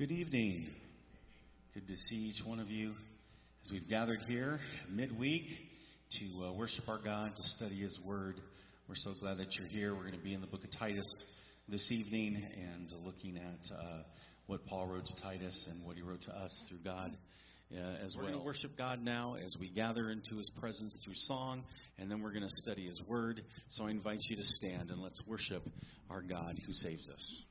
Good evening. Good to see each one of you as we've gathered here midweek to uh, worship our God, to study His Word. We're so glad that you're here. We're going to be in the book of Titus this evening and looking at uh, what Paul wrote to Titus and what he wrote to us through God. Uh, as we're well. going to worship God now as we gather into His presence through song, and then we're going to study His Word. So I invite you to stand and let's worship our God who saves us.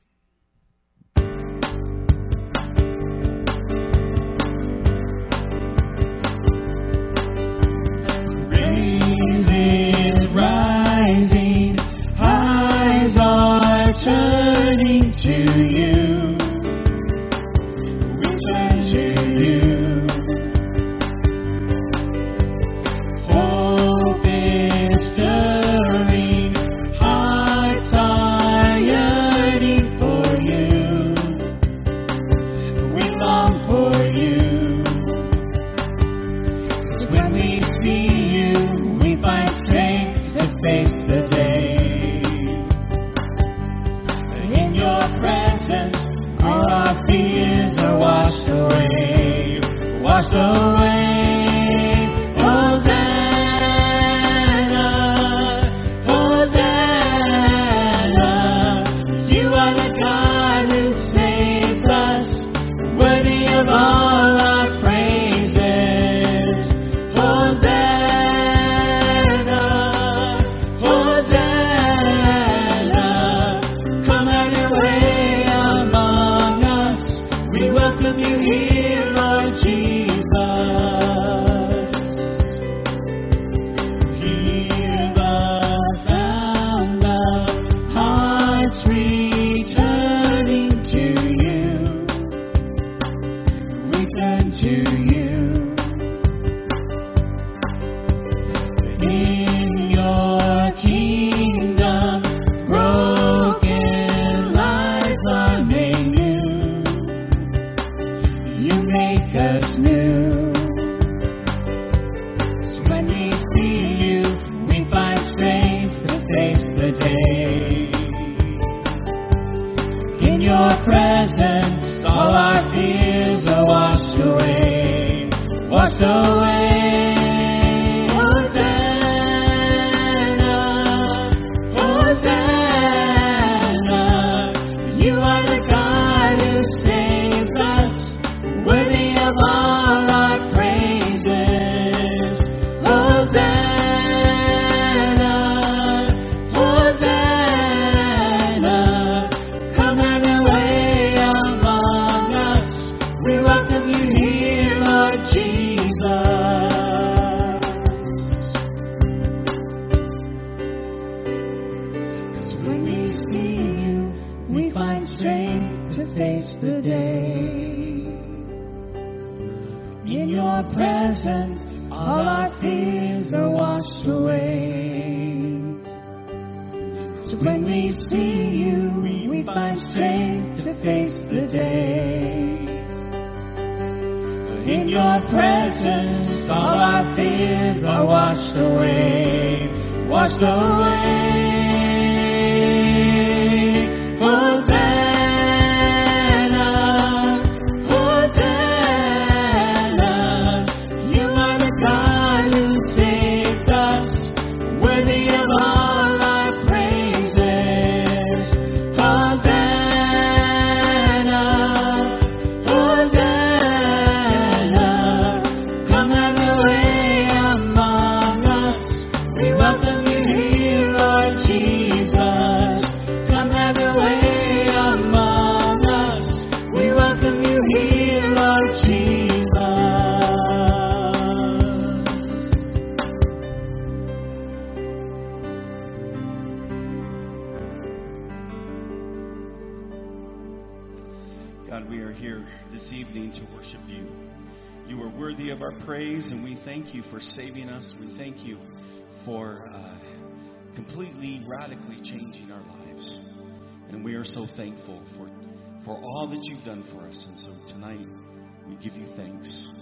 so thankful for, for all that you've done for us. And so tonight, we give you thanks.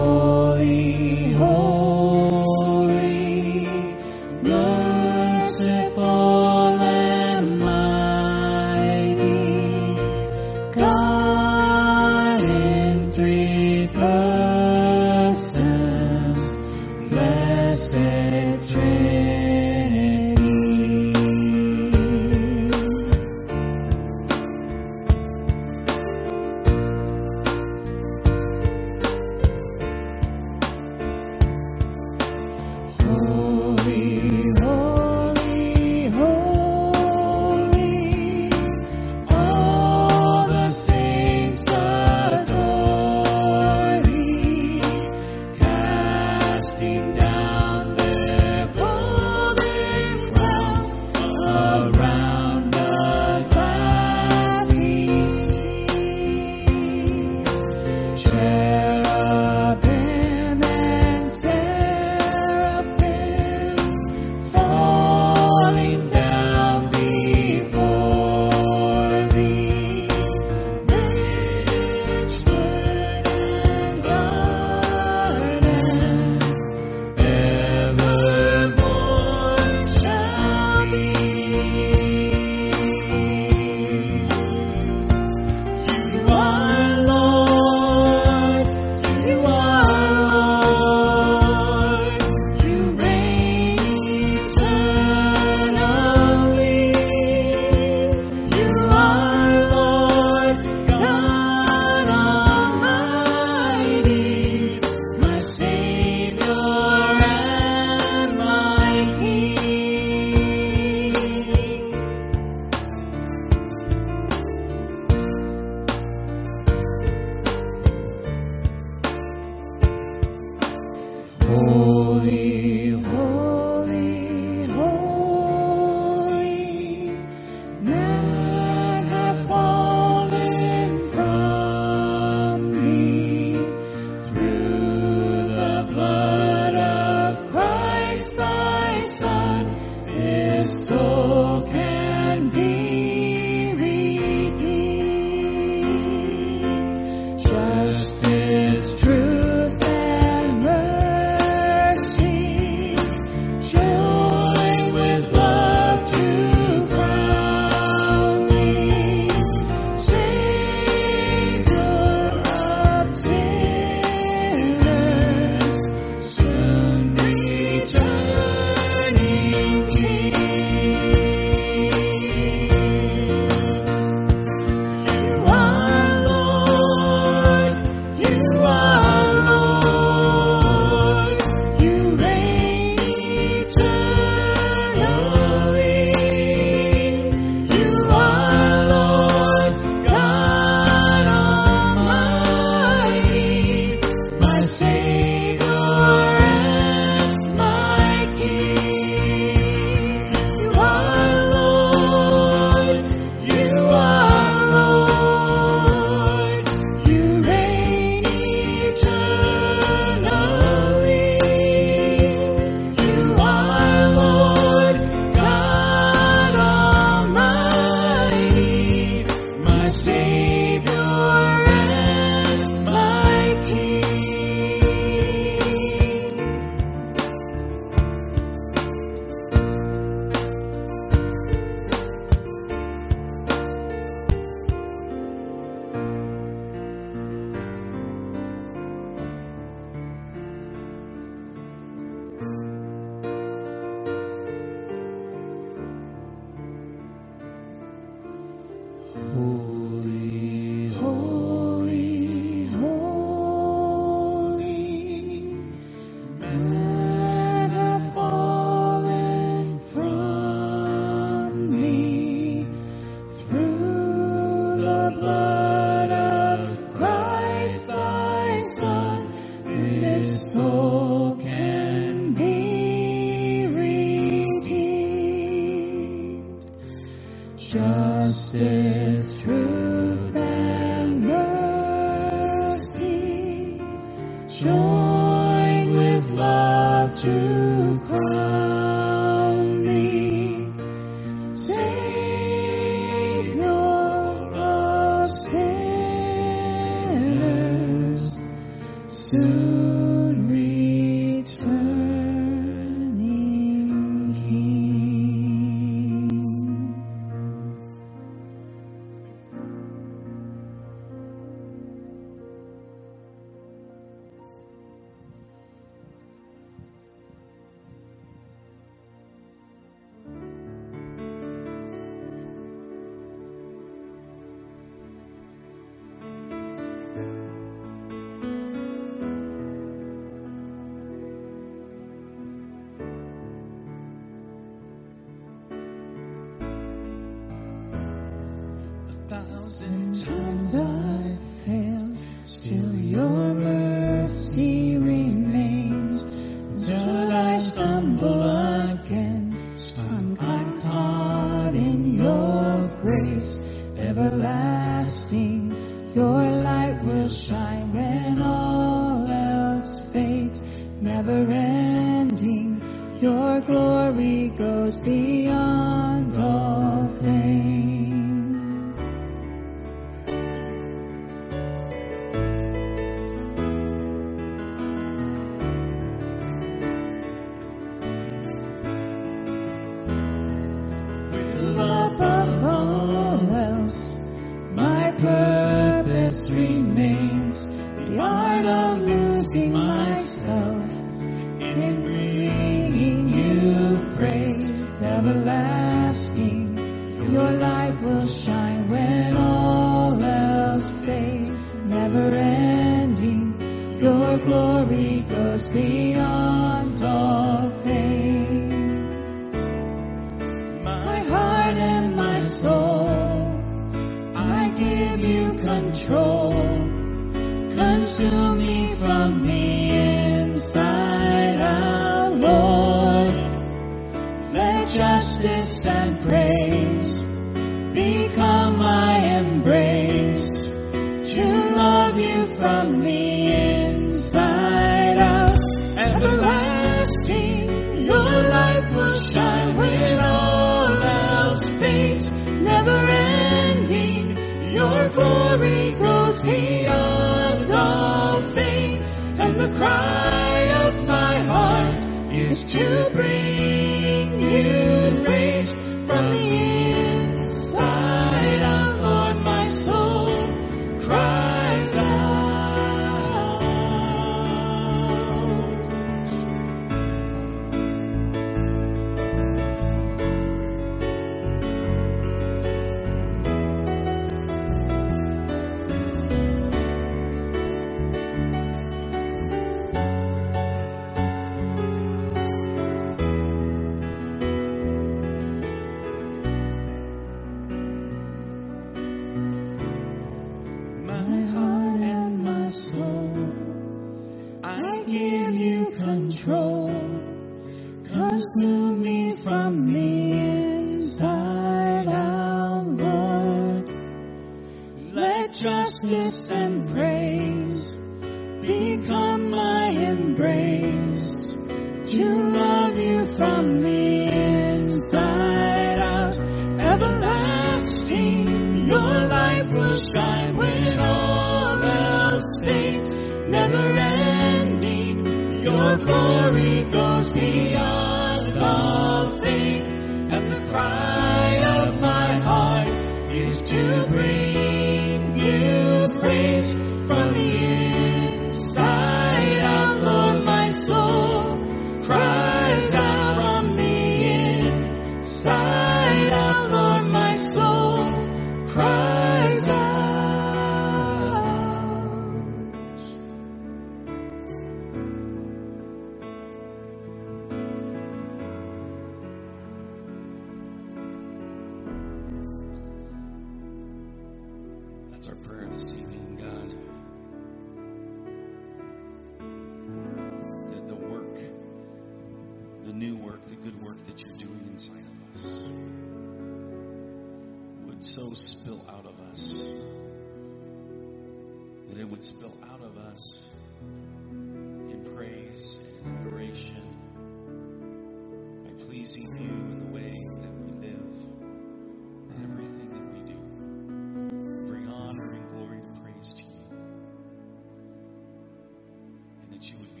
You would be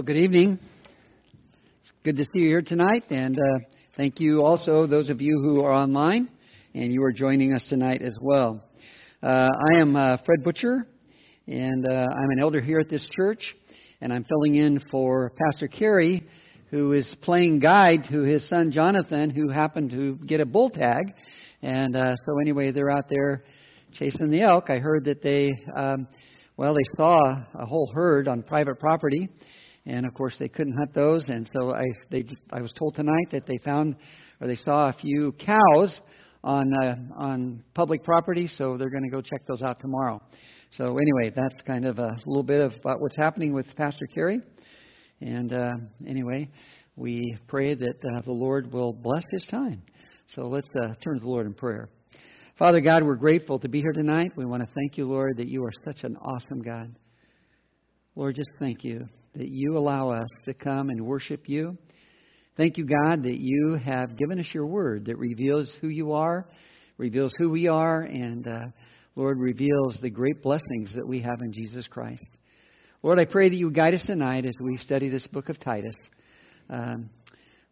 Well, good evening. It's good to see you here tonight, and uh, thank you also, those of you who are online and you are joining us tonight as well. Uh, I am uh, Fred Butcher, and uh, I'm an elder here at this church, and I'm filling in for Pastor Kerry, who is playing guide to his son Jonathan, who happened to get a bull tag. And uh, so, anyway, they're out there chasing the elk. I heard that they, um, well, they saw a whole herd on private property and of course they couldn't hunt those. And so I they just, I was told tonight that they found or they saw a few cows on uh, on public property, so they're going to go check those out tomorrow. So anyway, that's kind of a little bit of about what's happening with Pastor Kerry. And uh, anyway, we pray that uh, the Lord will bless his time. So let's uh, turn to the Lord in prayer. Father God, we're grateful to be here tonight. We want to thank you, Lord, that you are such an awesome God. Lord, just thank you that you allow us to come and worship you. Thank you, God, that you have given us your word that reveals who you are, reveals who we are, and, uh, Lord, reveals the great blessings that we have in Jesus Christ. Lord, I pray that you guide us tonight as we study this book of Titus. Um,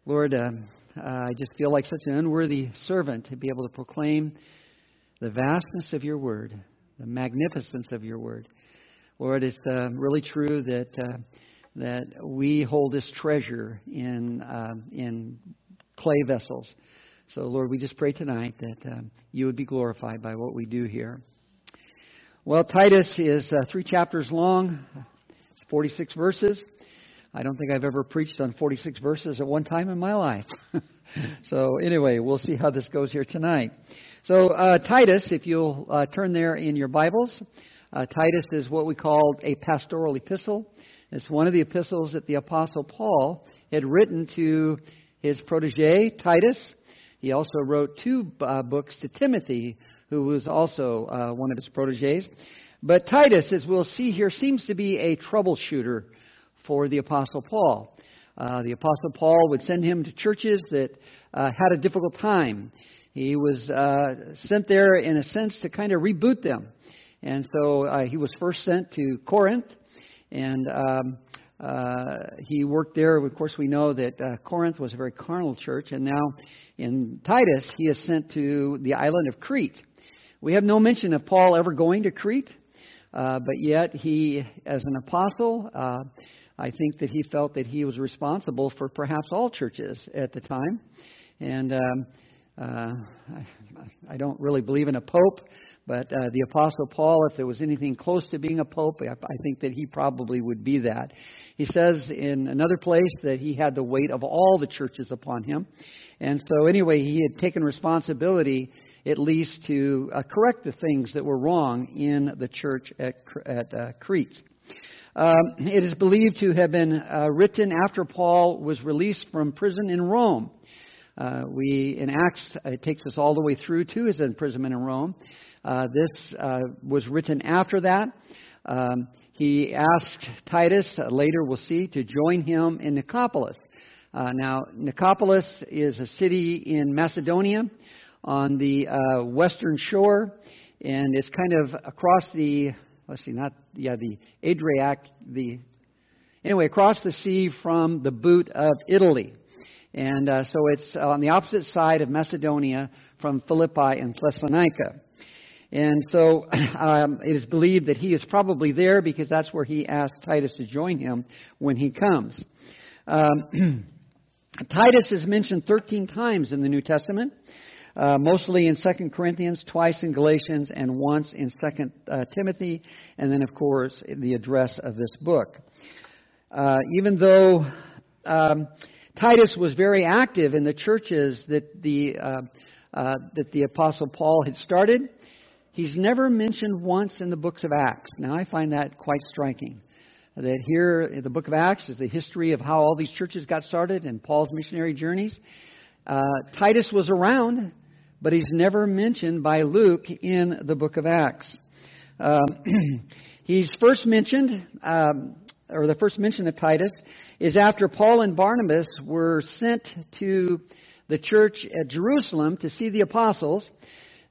Lord, uh, uh, I just feel like such an unworthy servant to be able to proclaim the vastness of your word, the magnificence of your word. Lord, it's uh, really true that uh, that we hold this treasure in uh, in clay vessels. So, Lord, we just pray tonight that um, you would be glorified by what we do here. Well, Titus is uh, three chapters long. It's 46 verses. I don't think I've ever preached on 46 verses at one time in my life. so, anyway, we'll see how this goes here tonight. So, uh, Titus, if you'll uh, turn there in your Bibles, uh, Titus is what we call a pastoral epistle. It's one of the epistles that the Apostle Paul had written to his protege, Titus. He also wrote two uh, books to Timothy, who was also uh, one of his proteges. But Titus, as we'll see here, seems to be a troubleshooter for the Apostle Paul. Uh, the Apostle Paul would send him to churches that uh, had a difficult time. He was uh, sent there, in a sense, to kind of reboot them. And so uh, he was first sent to Corinth, and um, uh, he worked there. Of course, we know that uh, Corinth was a very carnal church, and now in Titus, he is sent to the island of Crete. We have no mention of Paul ever going to Crete, uh, but yet he, as an apostle, uh, I think that he felt that he was responsible for perhaps all churches at the time. And um, uh, I, I don't really believe in a pope, but uh, the Apostle Paul, if there was anything close to being a pope, I, think that he probably would be that. He says in another place that he had the weight of all the churches upon him. And so, anyway, he had taken responsibility at least to uh, correct the things that were wrong in the church at, at uh, Crete. Um, it is believed to have been uh, written after Paul was released from prison in Rome. Uh, we in Acts it takes us all the way through to his imprisonment in Rome. Uh, this uh, was written after that. Um, he asked Titus, uh, later we'll see, to join him in Nicopolis. Uh, now, Nicopolis is a city in Macedonia on the western shore, and it's kind of across the, let's see, not, yeah, the Adriatic, the, anyway, across the sea from the boot of Italy. And uh, so it's on the opposite side of Macedonia from Philippi and Thessalonica. And so um, it is believed that he is probably there because that's where he asked Titus to join him when he comes. Um, Titus is mentioned 13 times in the New Testament, uh, mostly in 2 Corinthians, twice in Galatians, and once in 2 uh, Timothy, and then, of course, the address of this book. Uh, even though um, Titus was very active in the churches that the, uh, uh, that the Apostle Paul had started, He's never mentioned once in the books of Acts. Now, I find that quite striking. That here in the book of Acts is the history of how all these churches got started and Paul's missionary journeys. Uh, Titus was around, but he's never mentioned by Luke in the book of Acts. Um, he's first mentioned, um, or the first mention of Titus is after Paul and Barnabas were sent to the church at Jerusalem to see the apostles.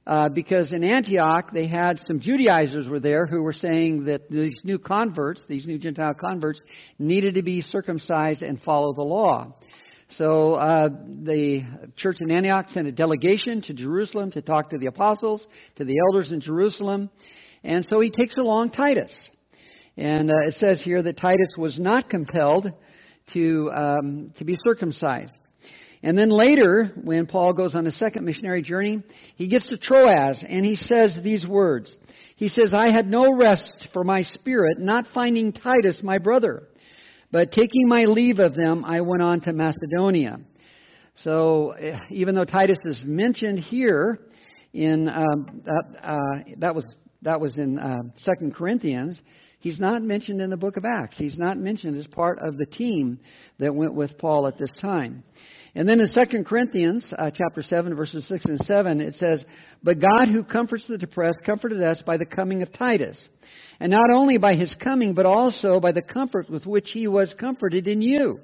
Uh, because in Antioch they had some Judaizers were there who were saying that these new converts, these new Gentile converts, needed to be circumcised and follow the law. So uh, the church in Antioch sent a delegation to Jerusalem to talk to the apostles, to the elders in Jerusalem, and so he takes along Titus. And uh, it says here that Titus was not compelled to um, to be circumcised. And then later, when Paul goes on a second missionary journey, he gets to Troas and he says these words. He says, I had no rest for my spirit, not finding Titus, my brother. But taking my leave of them, I went on to Macedonia. So eh, even though Titus is mentioned here in um, that, uh, that was that was in uh, Second Corinthians, he's not mentioned in the book of Acts. He's not mentioned as part of the team that went with Paul at this time. And then in 2 Corinthians uh, chapter 7 verses 6 and 7 it says, "But God who comforts the depressed comforted us by the coming of Titus, and not only by his coming but also by the comfort with which he was comforted in you,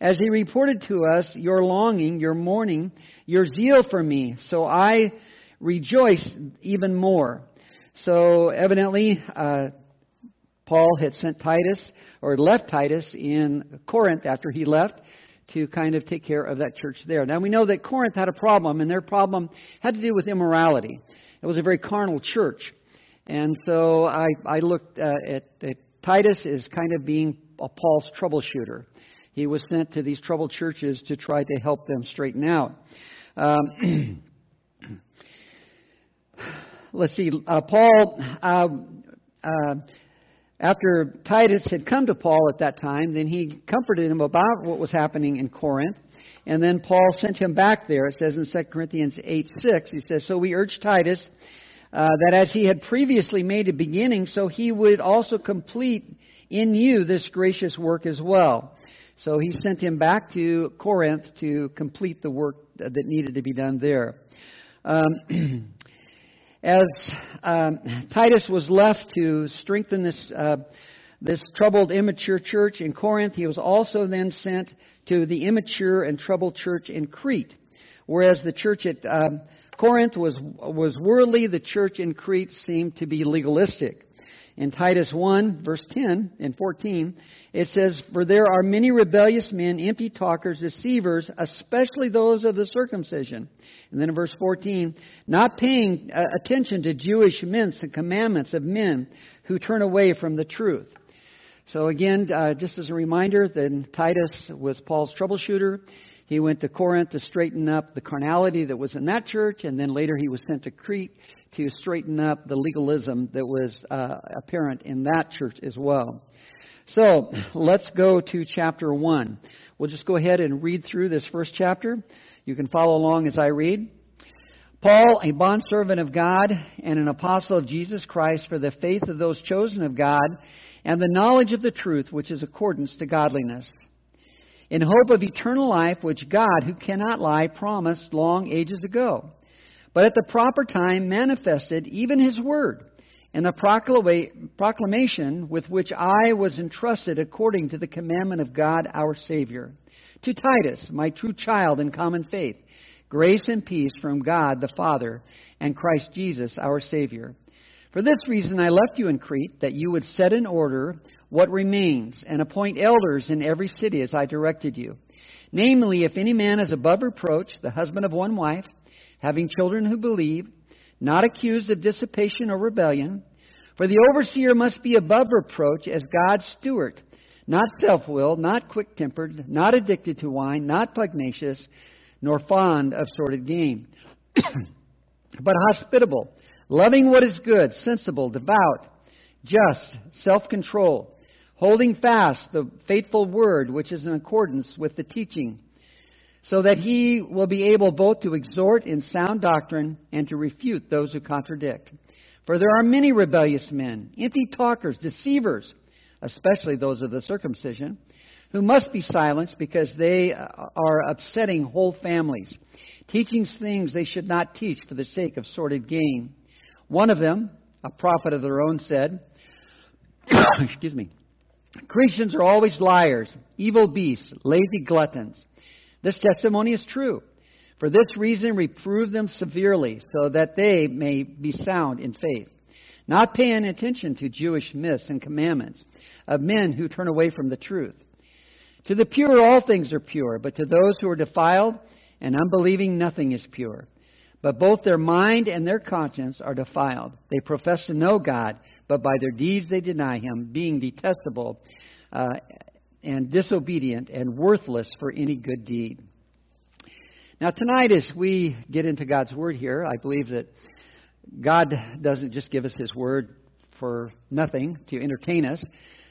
as he reported to us your longing, your mourning, your zeal for me, so I rejoice even more." So evidently uh, Paul had sent Titus or left Titus in Corinth after he left to kind of take care of that church there. Now we know that Corinth had a problem, and their problem had to do with immorality. It was a very carnal church. And so I, I looked uh, at, at Titus as kind of being a Paul's troubleshooter. He was sent to these troubled churches to try to help them straighten out. Um, let's see, uh, Paul uh, uh, after Titus had come to Paul at that time, then he comforted him about what was happening in Corinth. And then Paul sent him back there. It says in 2 Corinthians 8 6, he says, So we urge Titus uh, that as he had previously made a beginning, so he would also complete in you this gracious work as well. So he sent him back to Corinth to complete the work that needed to be done there. Um, as um, Titus was left to strengthen this, uh, this troubled, immature church in Corinth, he was also then sent to the immature and troubled church in Crete. Whereas the church at um, Corinth was, was worldly, the church in Crete seemed to be legalistic in Titus 1, verse 10 and 14, it says, For there are many rebellious men, empty talkers, deceivers, especially those of the circumcision. And then in verse 14, not paying uh, attention to Jewish mints and commandments of men who turn away from the truth. So again, uh, just as a reminder, then Titus was Paul's troubleshooter. He went to Corinth to straighten up the carnality that was in that church, and then later he was sent to Crete to straighten up the legalism that was uh, apparent in that church as well. So let's go to chapter 1. We'll just go ahead and read through this first chapter. You can follow along as I read. Paul, a bondservant of God and an apostle of Jesus Christ for the faith of those chosen of God and the knowledge of the truth which is accordance to godliness. In hope of eternal life which God, who cannot lie, promised long ages ago but at the proper time manifested even his word and the proclamation with which I was entrusted according to the commandment of God our Savior. To Titus, my true child in common faith, grace and peace from God the Father and Christ Jesus our Savior. For this reason I left you in Crete, that you would set in order what remains and appoint elders in every city as I directed you. Namely, if any man is above reproach, the husband of one wife, having children who believe, not accused of dissipation or rebellion. For the overseer must be above reproach as God's steward, not self willed, not quick tempered, not addicted to wine, not pugnacious, nor fond of sordid gain, but hospitable, loving what is good, sensible, devout, just, self controlled, holding fast the faithful word which is in accordance with the teaching so that he will be able both to exhort in sound doctrine and to refute those who contradict. For there are many rebellious men, empty talkers, deceivers, especially those of the circumcision, who must be silenced because they are upsetting whole families, teaching things they should not teach for the sake of sordid gain. One of them, a prophet of their own, said, Excuse me. Cretians are always liars, evil beasts, lazy gluttons. This testimony is true. For this reason, reprove them severely, so that they may be sound in faith, not paying attention to Jewish myths and commandments of men who turn away from the truth. To the pure, all things are pure, but to those who are defiled and unbelieving, nothing is pure. But both their mind and their conscience are defiled. They profess to know God, but by their deeds they deny Him, being detestable uh, and disobedient and worthless for any good deed. Now, tonight, as we get into God's Word here, I believe that God doesn't just give us His Word for nothing to entertain us.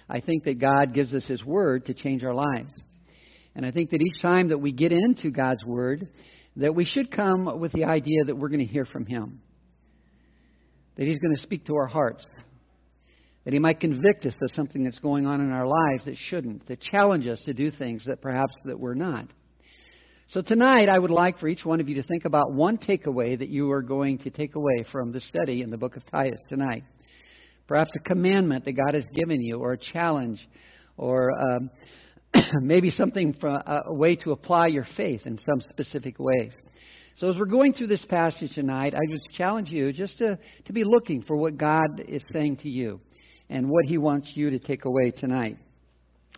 I think that God gives us His Word to change our lives. And I think that each time that we get into God's Word, that we should come with the idea that we're going to hear from Him. That He's going to speak to our hearts. That He might convict us of something that's going on in our lives that shouldn't. That challenge us to do things that perhaps that we're not. So tonight, I would like for each one of you to think about one takeaway that you are going to take away from the study in the book of Titus tonight. Perhaps a commandment that God has given you, or a challenge, or um, maybe something from a way to apply your faith in some specific ways. So as we're going through this passage tonight, I just challenge you just to, to be looking for what God is saying to you and what He wants you to take away tonight.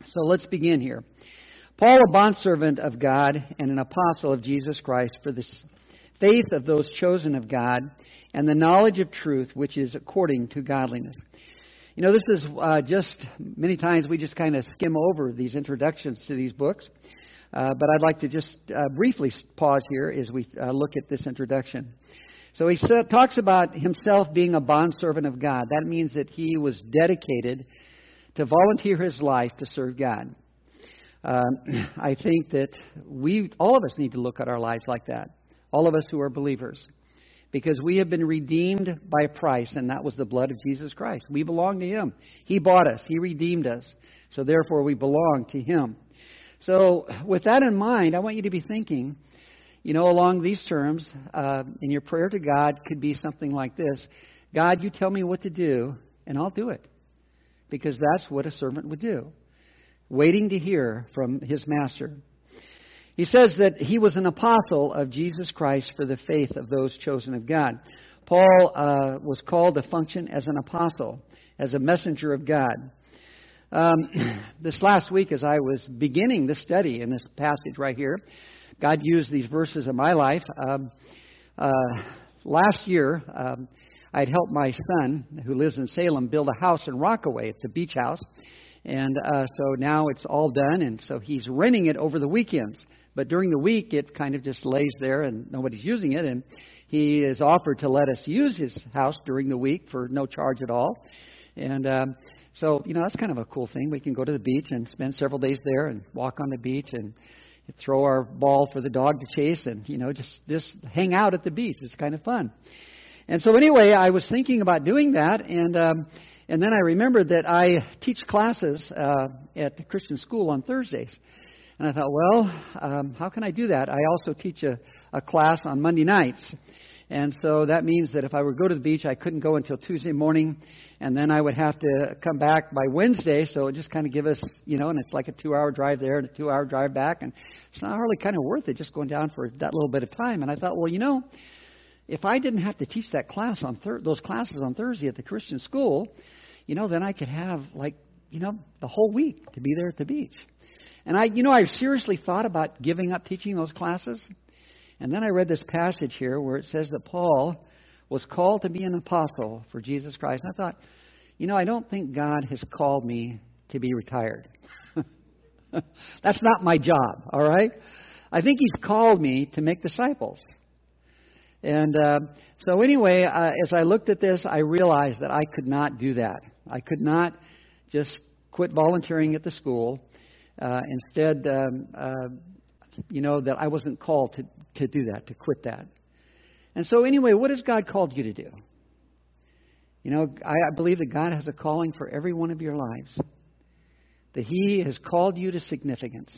So let's begin here. Paul, a bondservant of God and an apostle of Jesus Christ, for the faith of those chosen of God and the knowledge of truth which is according to godliness. You know, this is uh, just many times we just kind of skim over these introductions to these books. Uh, but I'd like to just uh, briefly pause here as we uh, look at this introduction. So he talks about himself being a bondservant of God. That means that he was dedicated to volunteer his life to serve God. Um, I think that we, all of us, need to look at our lives like that. All of us who are believers. Because we have been redeemed by a price, and that was the blood of Jesus Christ. We belong to Him. He bought us, He redeemed us. So therefore, we belong to Him. So, with that in mind, I want you to be thinking, you know, along these terms, uh, and your prayer to God could be something like this God, you tell me what to do, and I'll do it. Because that's what a servant would do waiting to hear from his master. He says that he was an apostle of Jesus Christ for the faith of those chosen of God. Paul uh, was called to function as an apostle, as a messenger of God. Um, this last week, as I was beginning the study in this passage right here, God used these verses in my life. Um, uh, last year, um, I'd helped my son, who lives in Salem, build a house in Rockaway. It's a beach house. And uh, so now it's all done, and so he's renting it over the weekends. But during the week, it kind of just lays there and nobody's using it. And he is offered to let us use his house during the week for no charge at all. And um, so, you know, that's kind of a cool thing. We can go to the beach and spend several days there and walk on the beach and throw our ball for the dog to chase and, you know, just, just hang out at the beach. It's kind of fun. And so, anyway, I was thinking about doing that. And. Um, and then I remembered that I teach classes uh, at the Christian school on Thursdays. And I thought, well, um, how can I do that? I also teach a, a class on Monday nights. And so that means that if I were to go to the beach, I couldn't go until Tuesday morning, and then I would have to come back by Wednesday. So it just kind of give us, you know, and it's like a two-hour drive there and a two-hour drive back, and it's not really kind of worth it just going down for that little bit of time. And I thought, well, you know, if I didn't have to teach that class on thir- those classes on Thursday at the Christian school, you know, then I could have like, you know, the whole week to be there at the beach. And I, you know, I seriously thought about giving up teaching those classes. And then I read this passage here where it says that Paul was called to be an apostle for Jesus Christ. And I thought, you know, I don't think God has called me to be retired. That's not my job, all right? I think He's called me to make disciples. And uh, so, anyway, uh, as I looked at this, I realized that I could not do that. I could not just quit volunteering at the school. Uh, instead, um, uh, you know, that I wasn't called to, to do that, to quit that. And so, anyway, what has God called you to do? You know, I, believe that God has a calling for every one of your lives. that He has called you to significance.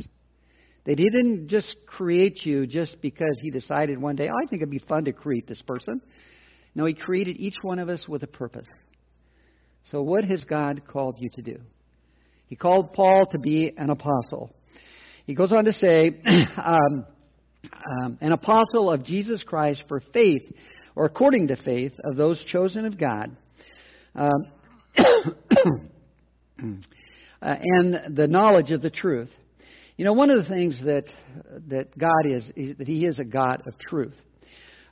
That He didn't just create you just because He decided one day, oh, I think it'd be fun to create this person. No, He created each one of us with a purpose. So, what has God called you to do? He called Paul to be an apostle. He goes on to say, um, um, an apostle of Jesus Christ for faith, or according to faith, of those chosen of God. Um, uh, and the knowledge of the truth. You know, one of the things that that God is, is that He is a God of truth.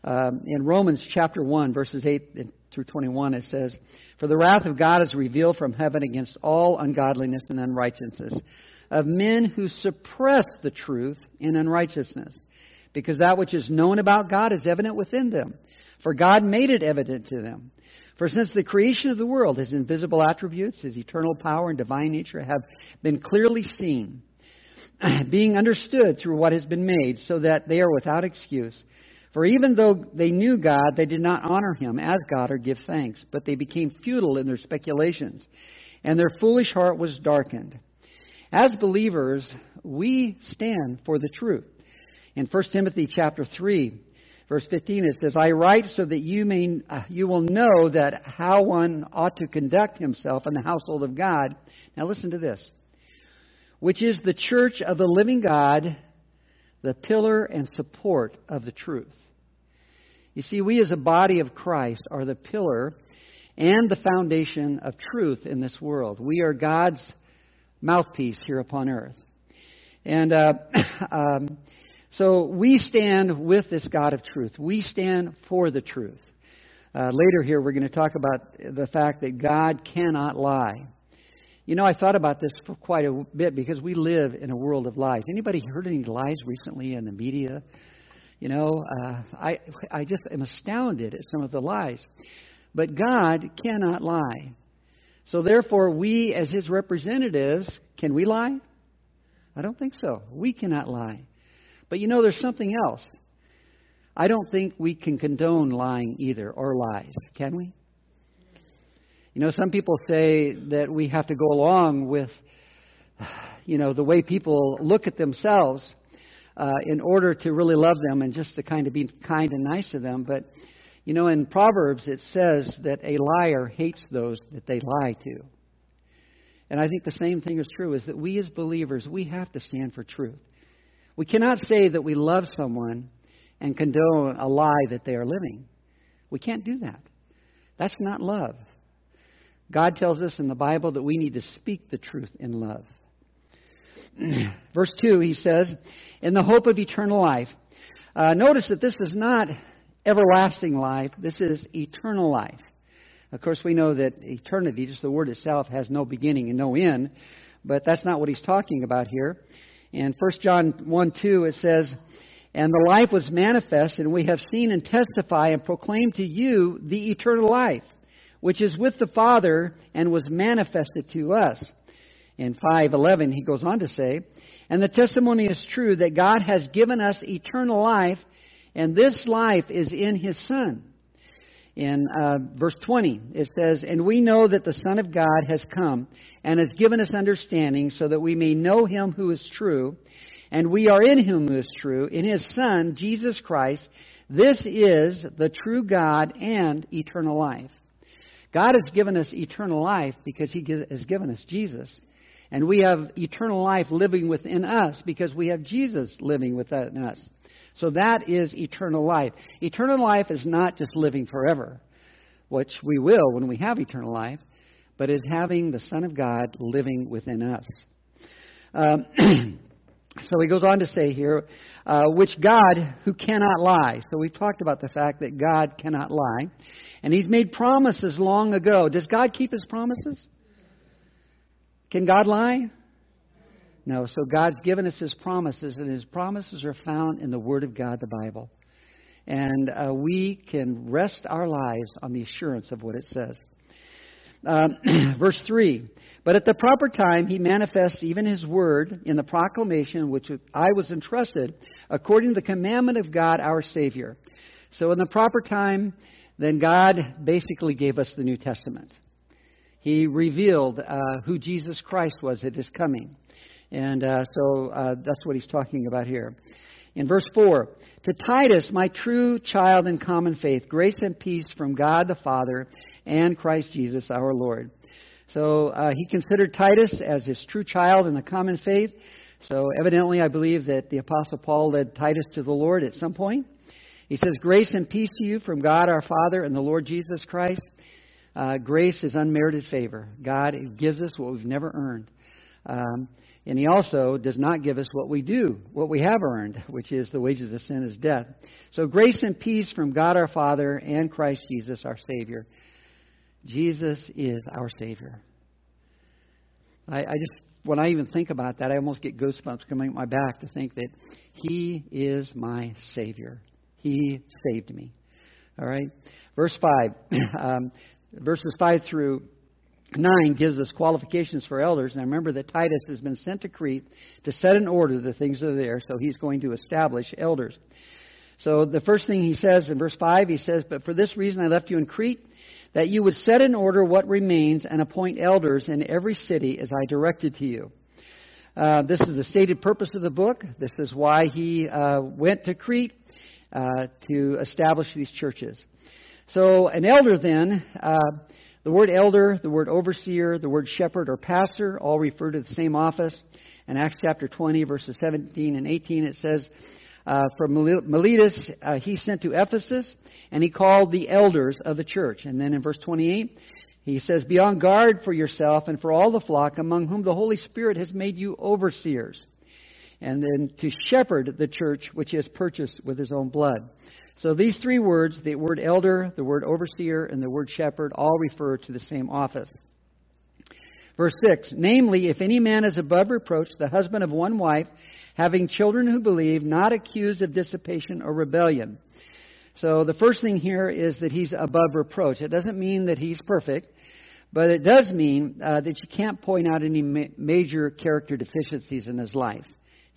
Um, in Romans chapter one, verses eight through twenty-one, it says, "For the wrath of God is revealed from heaven against all ungodliness and unrighteousness of men who suppress the truth in unrighteousness, because that which is known about God is evident within them, for God made it evident to them." For since the creation of the world, his invisible attributes, his eternal power and divine nature have been clearly seen, being understood through what has been made, so that they are without excuse. For even though they knew God, they did not honor him as God or give thanks, but they became futile in their speculations, and their foolish heart was darkened. As believers, we stand for the truth. In 1 Timothy chapter 3, verse 15 it says i write so that you may uh, you will know that how one ought to conduct himself in the household of god. Now listen to this. Which is the church of the living god the pillar and support of the truth. You see we as a body of christ are the pillar and the foundation of truth in this world. We are god's mouthpiece here upon earth. And uh, um, so we stand with this God of truth. We stand for the truth. Uh, later here, we're going to talk about the fact that God cannot lie. You know, I thought about this for quite a bit because we live in a world of lies. Anybody heard any lies recently in the media? You know, uh, I I just am astounded at some of the lies. But God cannot lie. So therefore, we as His representatives, can we lie? I don't think so. We cannot lie. But you know, there's something else. I don't think we can condone lying either, or lies, can we? You know, some people say that we have to go along with, you know, the way people look at themselves uh, in order to really love them and just to kind of be kind and nice to them. But, you know, in Proverbs it says that a liar hates those that they lie to. And I think the same thing is true is that we as believers, we have to stand for truth. We cannot say that we love someone and condone a lie that they are living. We can't do that. That's not love. God tells us in the Bible that we need to speak the truth in love. Verse 2, he says, In the hope of eternal life. Uh, notice that this is not everlasting life, this is eternal life. Of course, we know that eternity, just the word itself, has no beginning and no end, but that's not what he's talking about here. In 1 John 1 2, it says, And the life was manifest, and we have seen and testify and proclaim to you the eternal life, which is with the Father and was manifested to us. In 5:11 he goes on to say, "And the testimony is true that God has given us eternal life, and this life is in his Son." In uh, verse 20. It says, And we know that the Son of God has come and has given us understanding so that we may know him who is true. And we are in him who is true, in his Son, Jesus Christ. This is the true God and eternal life. God has given us eternal life because he has given us Jesus. And we have eternal life living within us because we have Jesus living within us. So that is eternal life. Eternal life is not just living forever, which we will when we have eternal life, but is having the Son of God living within us. Um, so he goes on to say here, uh, which God who cannot lie. So we've talked about the fact that God cannot lie. And he's made promises long ago. Does God keep his promises? Can God lie? No, so God's given us His promises, and His promises are found in the Word of God, the Bible. And uh, we can rest our lives on the assurance of what it says. Um, verse 3 But at the proper time, He manifests even His Word in the proclamation which I was entrusted according to the commandment of God our Savior. So, in the proper time, then God basically gave us the New Testament. he revealed uh, who Jesus Christ was at his coming. And uh, so uh, that's what he's talking about here. In verse 4, to Titus, my true child in common faith, grace and peace from God the Father and Christ Jesus our Lord. So uh, he considered Titus as his true child in the common faith. So evidently, I believe that the Apostle Paul led Titus to the Lord at some point. He says, Grace and peace to you from God our Father and the Lord Jesus Christ. Uh, grace is unmerited favor. God gives us what we've never earned. Um, and He also does not give us what we do, what we have earned, which is the wages of sin is death. So grace and peace from God our Father and Christ Jesus our Savior. Jesus is our Savior. I, I just, when I even think about that, I almost get goosebumps coming up my back to think that He is my Savior. He saved me. All right? Verse 5. Um, verses 5 through 9 gives us qualifications for elders. And I remember that Titus has been sent to Crete to set in order the things that are there, so he's going to establish elders. So the first thing he says in verse 5, he says, But for this reason I left you in Crete, that you would set in order what remains and appoint elders in every city as I directed to you. Uh, this is the stated purpose of the book. This is why he uh, went to Crete uh, to establish these churches. So, an elder then, uh, the word elder, the word overseer, the word shepherd or pastor all refer to the same office. In Acts chapter 20, verses 17 and 18, it says, uh, from Miletus, uh, he sent to Ephesus, and he called the elders of the church. And then in verse 28, he says, Be on guard for yourself and for all the flock among whom the Holy Spirit has made you overseers. And then to shepherd the church which he has purchased with his own blood. So these three words, the word elder, the word overseer, and the word shepherd, all refer to the same office. Verse 6 Namely, if any man is above reproach, the husband of one wife, having children who believe, not accused of dissipation or rebellion. So the first thing here is that he's above reproach. It doesn't mean that he's perfect, but it does mean uh, that you can't point out any ma- major character deficiencies in his life.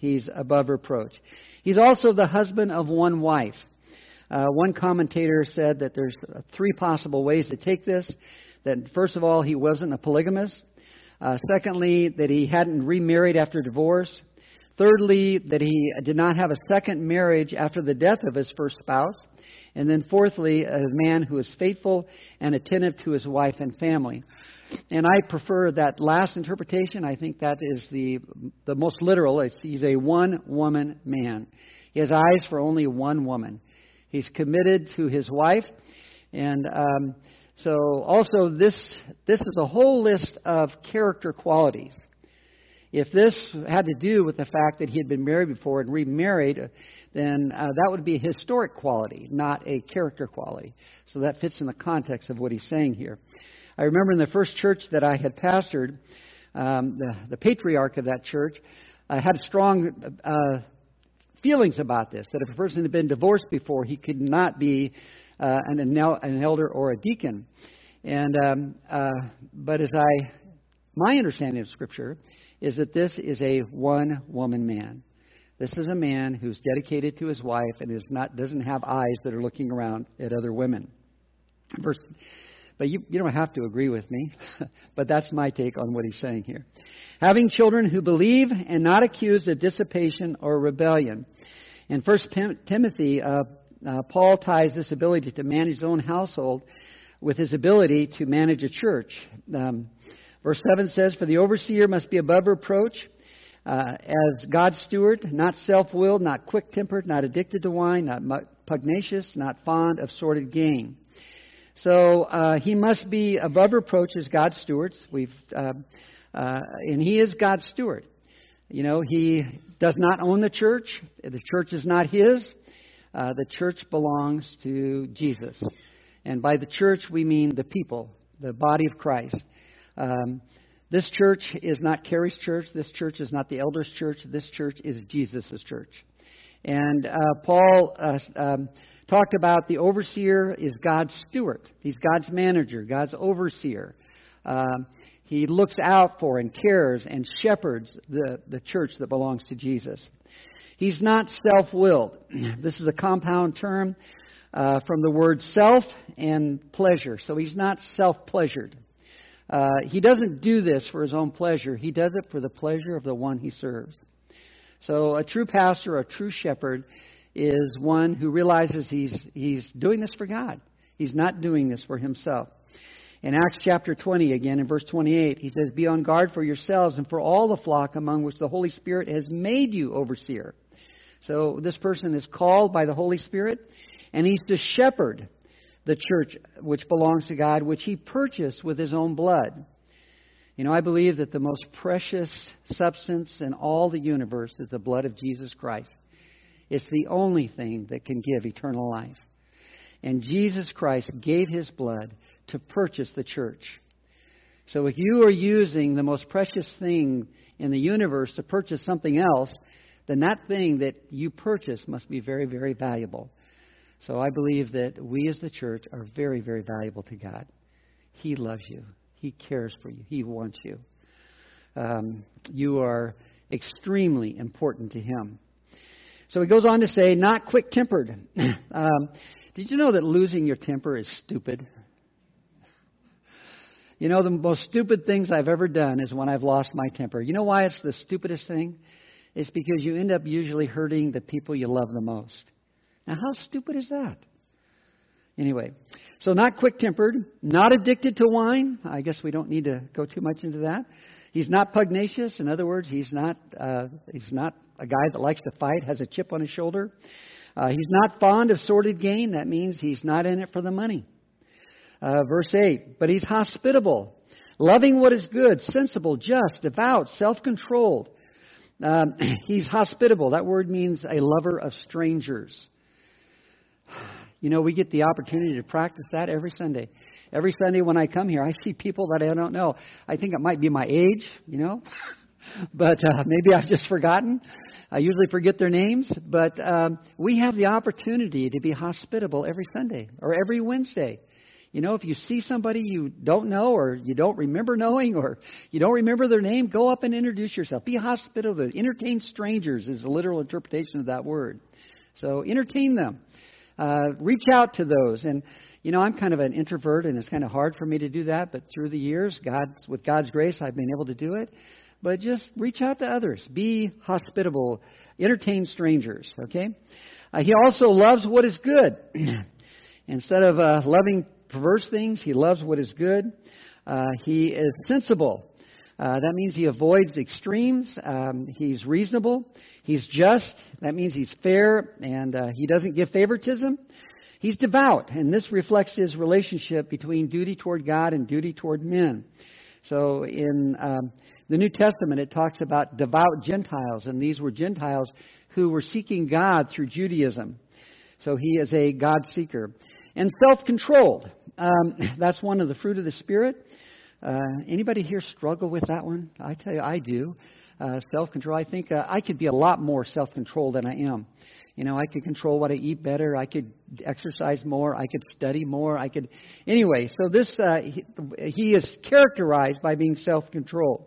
He's above reproach. He's also the husband of one wife. Uh, one commentator said that there's three possible ways to take this. That first of all, he wasn't a polygamist. Uh, secondly, that he hadn't remarried after divorce. Thirdly, that he did not have a second marriage after the death of his first spouse. And then fourthly, a man who is faithful and attentive to his wife and family. And I prefer that last interpretation. I think that is the the most literal. He's a one woman man. He has eyes for only one woman. He's committed to his wife. And um, so, also, this, this is a whole list of character qualities. If this had to do with the fact that he had been married before and remarried, then uh, that would be a historic quality, not a character quality. So that fits in the context of what he's saying here. I remember in the first church that I had pastored, um, the, the patriarch of that church uh, had strong uh, feelings about this that if a person had been divorced before, he could not be uh, an, an elder or a deacon. And um, uh, but as I, my understanding of Scripture is that this is a one-woman man. This is a man who's dedicated to his wife and is not doesn't have eyes that are looking around at other women. Verse, but you, you don't have to agree with me, but that's my take on what he's saying here having children who believe and not accused of dissipation or rebellion. In 1 Timothy, uh, uh, Paul ties this ability to manage his own household with his ability to manage a church. Um, verse 7 says, For the overseer must be above reproach uh, as God's steward, not self willed, not quick tempered, not addicted to wine, not pugnacious, not fond of sordid gain. So uh, he must be above reproach as God's stewards. We've uh, uh, and he is God's steward. You know, he does not own the church. The church is not his. Uh, the church belongs to Jesus. And by the church, we mean the people, the body of Christ. Um, this church is not Carrie's church. This church is not the elders' church. This church is Jesus' church. And uh, Paul uh, um, talked about the overseer is God's steward. He's God's manager, God's overseer. Um, he looks out for and cares and shepherds the, the church that belongs to Jesus. He's not self willed. This is a compound term uh, from the word self and pleasure. So he's not self pleasured. uh, he doesn't do this for his own pleasure. He does it for the pleasure of the one he serves. So a true pastor, a true shepherd, is one who realizes he's, he's doing this for God. He's not doing this for himself. In Acts chapter 20, again in verse 28, he says, Be on guard for yourselves and for all the flock among which the Holy Spirit has made you overseer. So this person is called by the Holy Spirit, and he's to shepherd the church which belongs to God, which he purchased with his own blood. You know, I believe that the most precious substance in all the universe is the blood of Jesus Christ. It's the only thing that can give eternal life. And Jesus Christ gave his blood to purchase the church. So if you are using the most precious thing in the universe to purchase something else, then that thing that you purchase must be very, very valuable. So I believe that we as the church are very, very valuable to God. He loves you, He cares for you, He wants you. Um, you are extremely important to Him. So he goes on to say, not quick tempered. um, did you know that losing your temper is stupid? You know, the most stupid things I've ever done is when I've lost my temper. You know why it's the stupidest thing? It's because you end up usually hurting the people you love the most. Now, how stupid is that? Anyway, so not quick tempered, not addicted to wine. I guess we don't need to go too much into that. He's not pugnacious. In other words, he's not uh, he's not a guy that likes to fight, has a chip on his shoulder. Uh, he's not fond of sordid gain. That means he's not in it for the money. Uh, verse 8, but he's hospitable, loving what is good, sensible, just, devout, self controlled. Um, he's hospitable. That word means a lover of strangers. You know, we get the opportunity to practice that every Sunday. Every Sunday when I come here, I see people that I don't know. I think it might be my age, you know, but uh, maybe I've just forgotten. I usually forget their names, but um, we have the opportunity to be hospitable every Sunday or every Wednesday. You know, if you see somebody you don't know or you don't remember knowing or you don't remember their name, go up and introduce yourself. Be hospitable. Entertain strangers is the literal interpretation of that word. So entertain them. Uh, reach out to those. And, you know, I'm kind of an introvert, and it's kind of hard for me to do that. But through the years, God, with God's grace, I've been able to do it. But just reach out to others. Be hospitable. Entertain strangers. Okay. Uh, he also loves what is good. Instead of uh, loving perverse things, he loves what is good. Uh, he is sensible. Uh, that means he avoids extremes. Um, he's reasonable. He's just. That means he's fair and uh, he doesn't give favoritism. He's devout, and this reflects his relationship between duty toward God and duty toward men. So in um, the New Testament, it talks about devout Gentiles, and these were Gentiles who were seeking God through Judaism. So he is a God seeker. And self controlled. Um, that's one of the fruit of the Spirit. Uh, anybody here struggle with that one? I tell you, I do. Uh, self control. I think uh, I could be a lot more self controlled than I am. You know, I could control what I eat better. I could exercise more. I could study more. I could. Anyway, so this uh, he, he is characterized by being self controlled.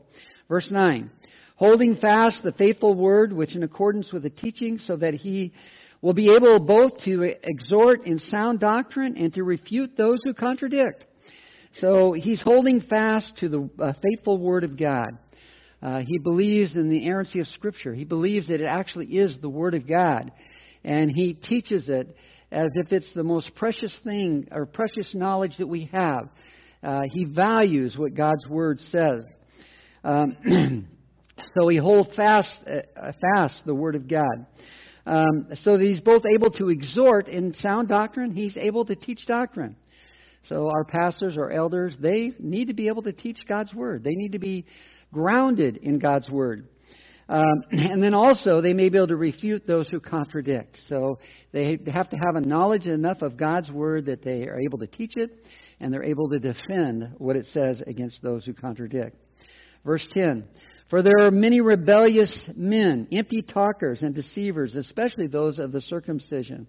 Verse nine, holding fast the faithful word, which in accordance with the teaching, so that he will be able both to exhort in sound doctrine and to refute those who contradict. So he's holding fast to the uh, faithful Word of God. Uh, he believes in the inerrancy of Scripture. He believes that it actually is the Word of God. And he teaches it as if it's the most precious thing or precious knowledge that we have. Uh, he values what God's Word says. Um, so he holds fast, uh, fast the Word of God. Um, so that he's both able to exhort in sound doctrine, he's able to teach doctrine. So our pastors, our elders, they need to be able to teach God's word. They need to be grounded in God's word. Um, and then also, they may be able to refute those who contradict. So they have to have a knowledge enough of God's word that they are able to teach it, and they're able to defend what it says against those who contradict. Verse 10 For there are many rebellious men, empty talkers, and deceivers, especially those of the circumcision.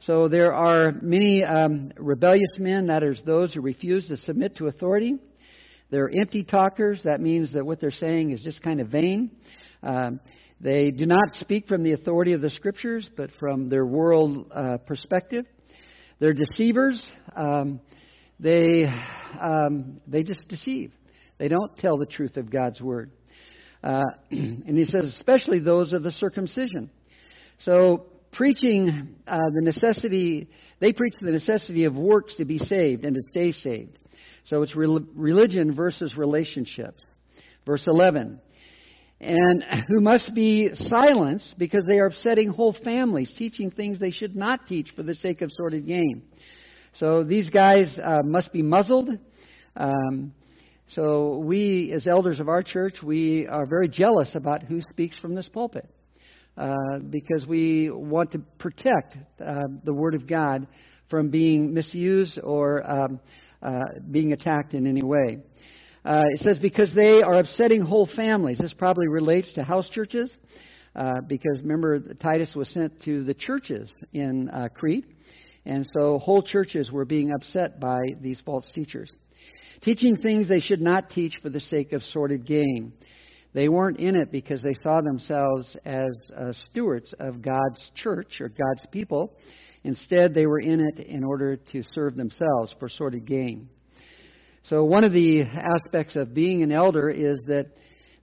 So there are many um, rebellious men, that is, those who refuse to submit to authority. They're empty talkers. That means that what they're saying is just kind of vain. Um, they do not speak from the authority of the Scriptures, but from their world uh, perspective. They're deceivers. Um, they um, they just deceive. They don't tell the truth of God's word. Uh, and he says, especially those of the circumcision. So preaching uh, the necessity, they preach the necessity of works to be saved and to stay saved. So it's re- religion versus relationships. Verse 11. And who must be silenced because they are upsetting whole families, teaching things they should not teach for the sake of sordid gain. So these guys uh, must be muzzled. Um, so we, as elders of our church, we are very jealous about who speaks from this pulpit uh, because we want to protect uh, the Word of God from being misused or um, uh, being attacked in any way. Uh, it says because they are upsetting whole families. This probably relates to house churches. Uh, because remember, Titus was sent to the churches in uh, Crete, and so whole churches were being upset by these false teachers. Teaching things they should not teach for the sake of sordid gain. They weren't in it because they saw themselves as uh, stewards of God's church or God's people. Instead, they were in it in order to serve themselves for sordid gain. So, one of the aspects of being an elder is that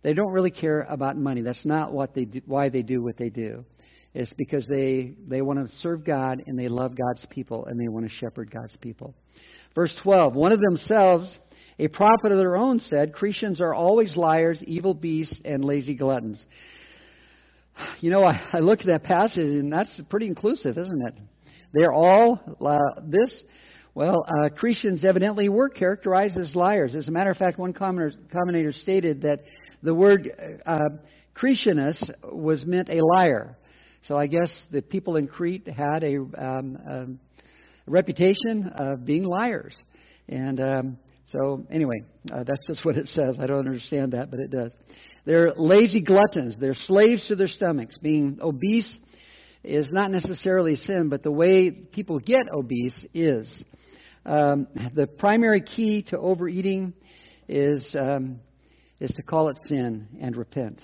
they don't really care about money. That's not what they do, why they do what they do. It's because they, they want to serve God and they love God's people and they want to shepherd God's people. Verse 12 One of themselves, a prophet of their own, said, Cretians are always liars, evil beasts, and lazy gluttons. You know, I, I looked at that passage and that's pretty inclusive, isn't it? They're all uh, this. Well, uh, evidently were characterized as liars. As a matter of fact, one commentator stated that the word uh, was meant a liar. So I guess the people in Crete had a, um, reputation of being liars. And um, so, anyway, uh, that's just what it says. I don't understand that, but it does. They're lazy gluttons. They're slaves to their stomachs. Being obese is not necessarily sin, but the way people get obese is. Um, the primary key to overeating is, um, is to call it sin and repent.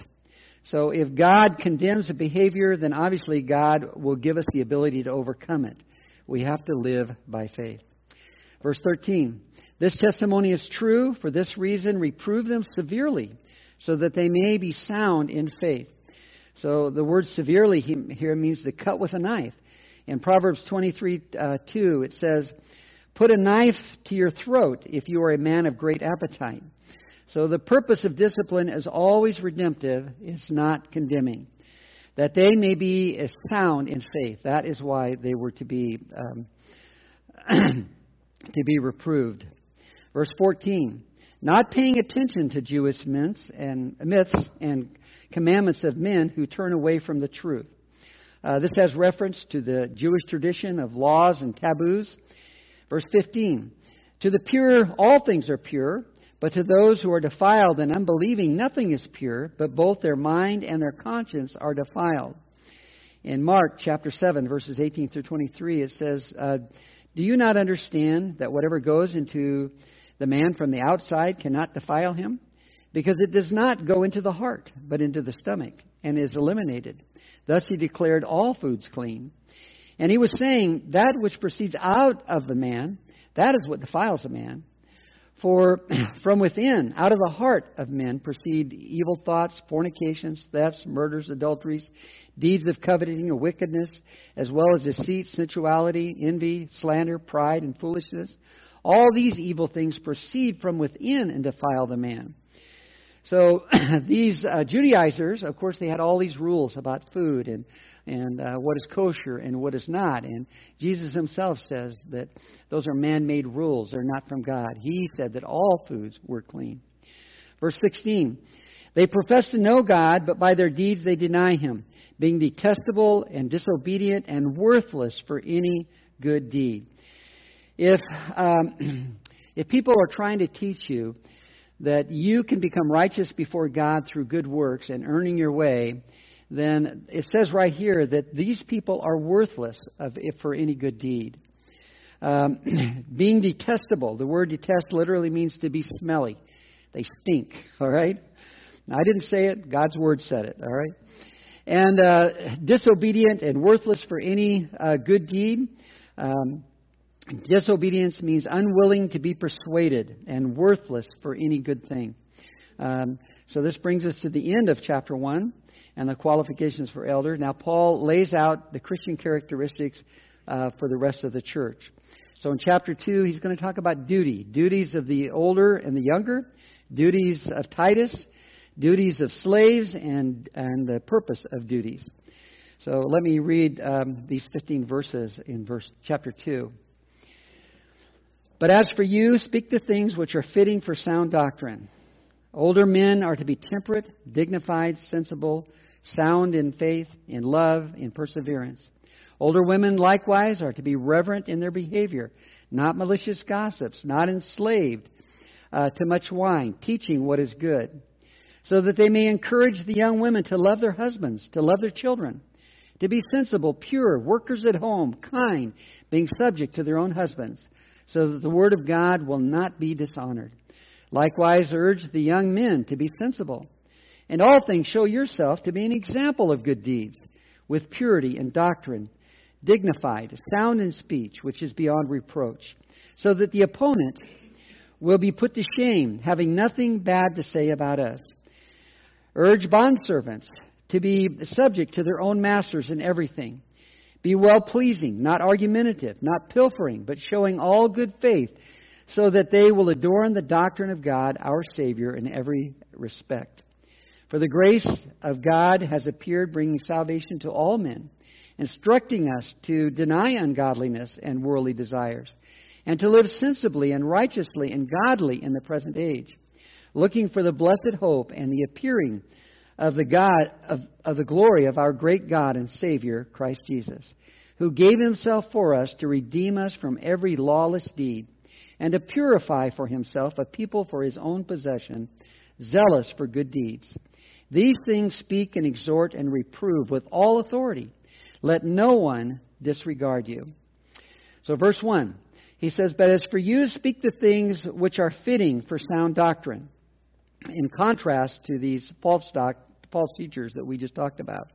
So if God condemns a behavior, then obviously God will give us the ability to overcome it. We have to live by faith. Verse 13 This testimony is true. For this reason, reprove them severely, so that they may be sound in faith. So the word severely here means to cut with a knife. In Proverbs 23 uh, 2, it says, Put a knife to your throat if you are a man of great appetite. So the purpose of discipline is always redemptive, it's not condemning. That they may be sound in faith. That is why they were to be um, to be reproved. Verse 14. Not paying attention to Jewish myths and myths and commandments of men who turn away from the truth. Uh, this has reference to the Jewish tradition of laws and taboos Verse 15 To the pure, all things are pure, but to those who are defiled and unbelieving, nothing is pure, but both their mind and their conscience are defiled. In Mark chapter 7, verses 18 through 23, it says, uh, Do you not understand that whatever goes into the man from the outside cannot defile him? Because it does not go into the heart, but into the stomach, and is eliminated. Thus he declared all foods clean. And he was saying, That which proceeds out of the man, that is what defiles a man. For from within, out of the heart of men, proceed evil thoughts, fornications, thefts, murders, adulteries, deeds of coveting or wickedness, as well as deceit, sensuality, envy, slander, pride, and foolishness. All these evil things proceed from within and defile the man. So these uh, Judaizers, of course, they had all these rules about food and and uh, what is kosher and what is not. And Jesus himself says that those are man made rules, they're not from God. He said that all foods were clean. Verse 16 They profess to know God, but by their deeds they deny him, being detestable and disobedient and worthless for any good deed. If, um, if people are trying to teach you that you can become righteous before God through good works and earning your way, then it says right here that these people are worthless of, for any good deed. Um, being detestable, the word detest literally means to be smelly. They stink, all right? I didn't say it, God's word said it, all right? And uh, disobedient and worthless for any uh, good deed. Um, Disobedience means unwilling to be persuaded and worthless for any good thing. Um, so this brings us to the end of chapter 1 and the qualifications for elder. Now, Paul lays out the Christian characteristics uh, for the rest of the church. So in chapter 2, he's going to talk about duty duties of the older and the younger, duties of Titus, duties of slaves, and, and the purpose of duties. So let me read um, these 15 verses in verse chapter 2. But as for you, speak the things which are fitting for sound doctrine. Older men are to be temperate, dignified, sensible, sound in faith, in love, in perseverance. Older women likewise are to be reverent in their behavior, not malicious gossips, not enslaved uh, to much wine, teaching what is good, so that they may encourage the young women to love their husbands, to love their children, to be sensible, pure, workers at home, kind, being subject to their own husbands so that the word of God will not be dishonored. Likewise, urge the young men to be sensible. In all things, show yourself to be an example of good deeds, with purity and doctrine, dignified, sound in speech, which is beyond reproach, so that the opponent will be put to shame, having nothing bad to say about us. Urge bondservants to be subject to their own masters in everything be well pleasing, not argumentative, not pilfering, but showing all good faith, so that they will adorn the doctrine of God, our Savior, in every respect. For the grace of God has appeared, bringing salvation to all men, instructing us to deny ungodliness and worldly desires, and to live sensibly and righteously and godly in the present age, looking for the blessed hope and the appearing of the God of, of the glory of our great God and Savior, Christ Jesus, who gave himself for us to redeem us from every lawless deed, and to purify for himself a people for his own possession, zealous for good deeds. These things speak and exhort and reprove with all authority. Let no one disregard you. So, verse 1, he says, But as for you, speak the things which are fitting for sound doctrine in contrast to these false, doc, false teachers that we just talked about.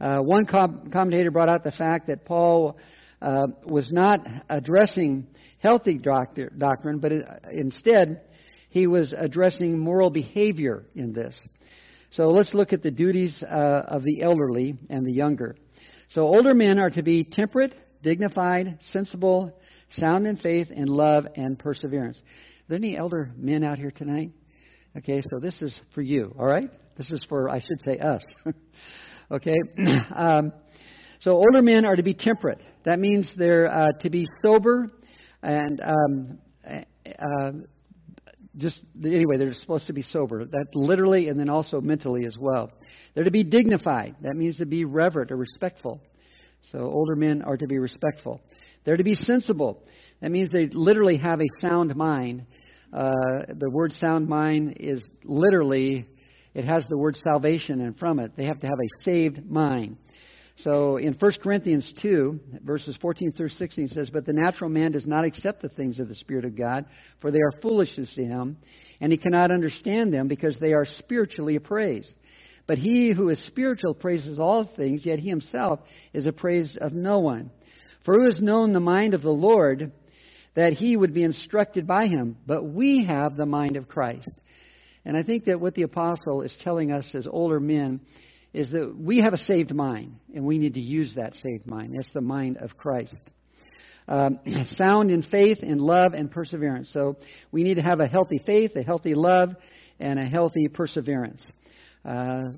Uh, one com- commentator brought out the fact that Paul uh, was not addressing healthy doctor, doctrine, but it, instead he was addressing moral behavior in this. So let's look at the duties uh, of the elderly and the younger. So older men are to be temperate, dignified, sensible, sound in faith, in love, and perseverance. Are there any elder men out here tonight? Okay, so this is for you, all right? This is for, I should say, us. okay? um, so older men are to be temperate. That means they're uh, to be sober and um, uh, just, anyway, they're supposed to be sober. That literally and then also mentally as well. They're to be dignified. That means to be reverent or respectful. So older men are to be respectful. They're to be sensible. That means they literally have a sound mind uh, the word sound mind is literally, it has the word salvation and from it. They have to have a saved mind. So in 1 Corinthians 2, verses 14 through 16 says, But the natural man does not accept the things of the Spirit of God, for they are foolishness to him, and he cannot understand them because they are spiritually appraised. But he who is spiritual praises all things, yet he himself is appraised of no one. For who has known the mind of the Lord that he would be instructed by him. But we have the mind of Christ. And I think that what the apostle is telling us as older men is that we have a saved mind, and we need to use that saved mind. That's the mind of Christ. Um, sound in faith, in love, and perseverance. So we need to have a healthy faith, a healthy love, and a healthy perseverance. Uh,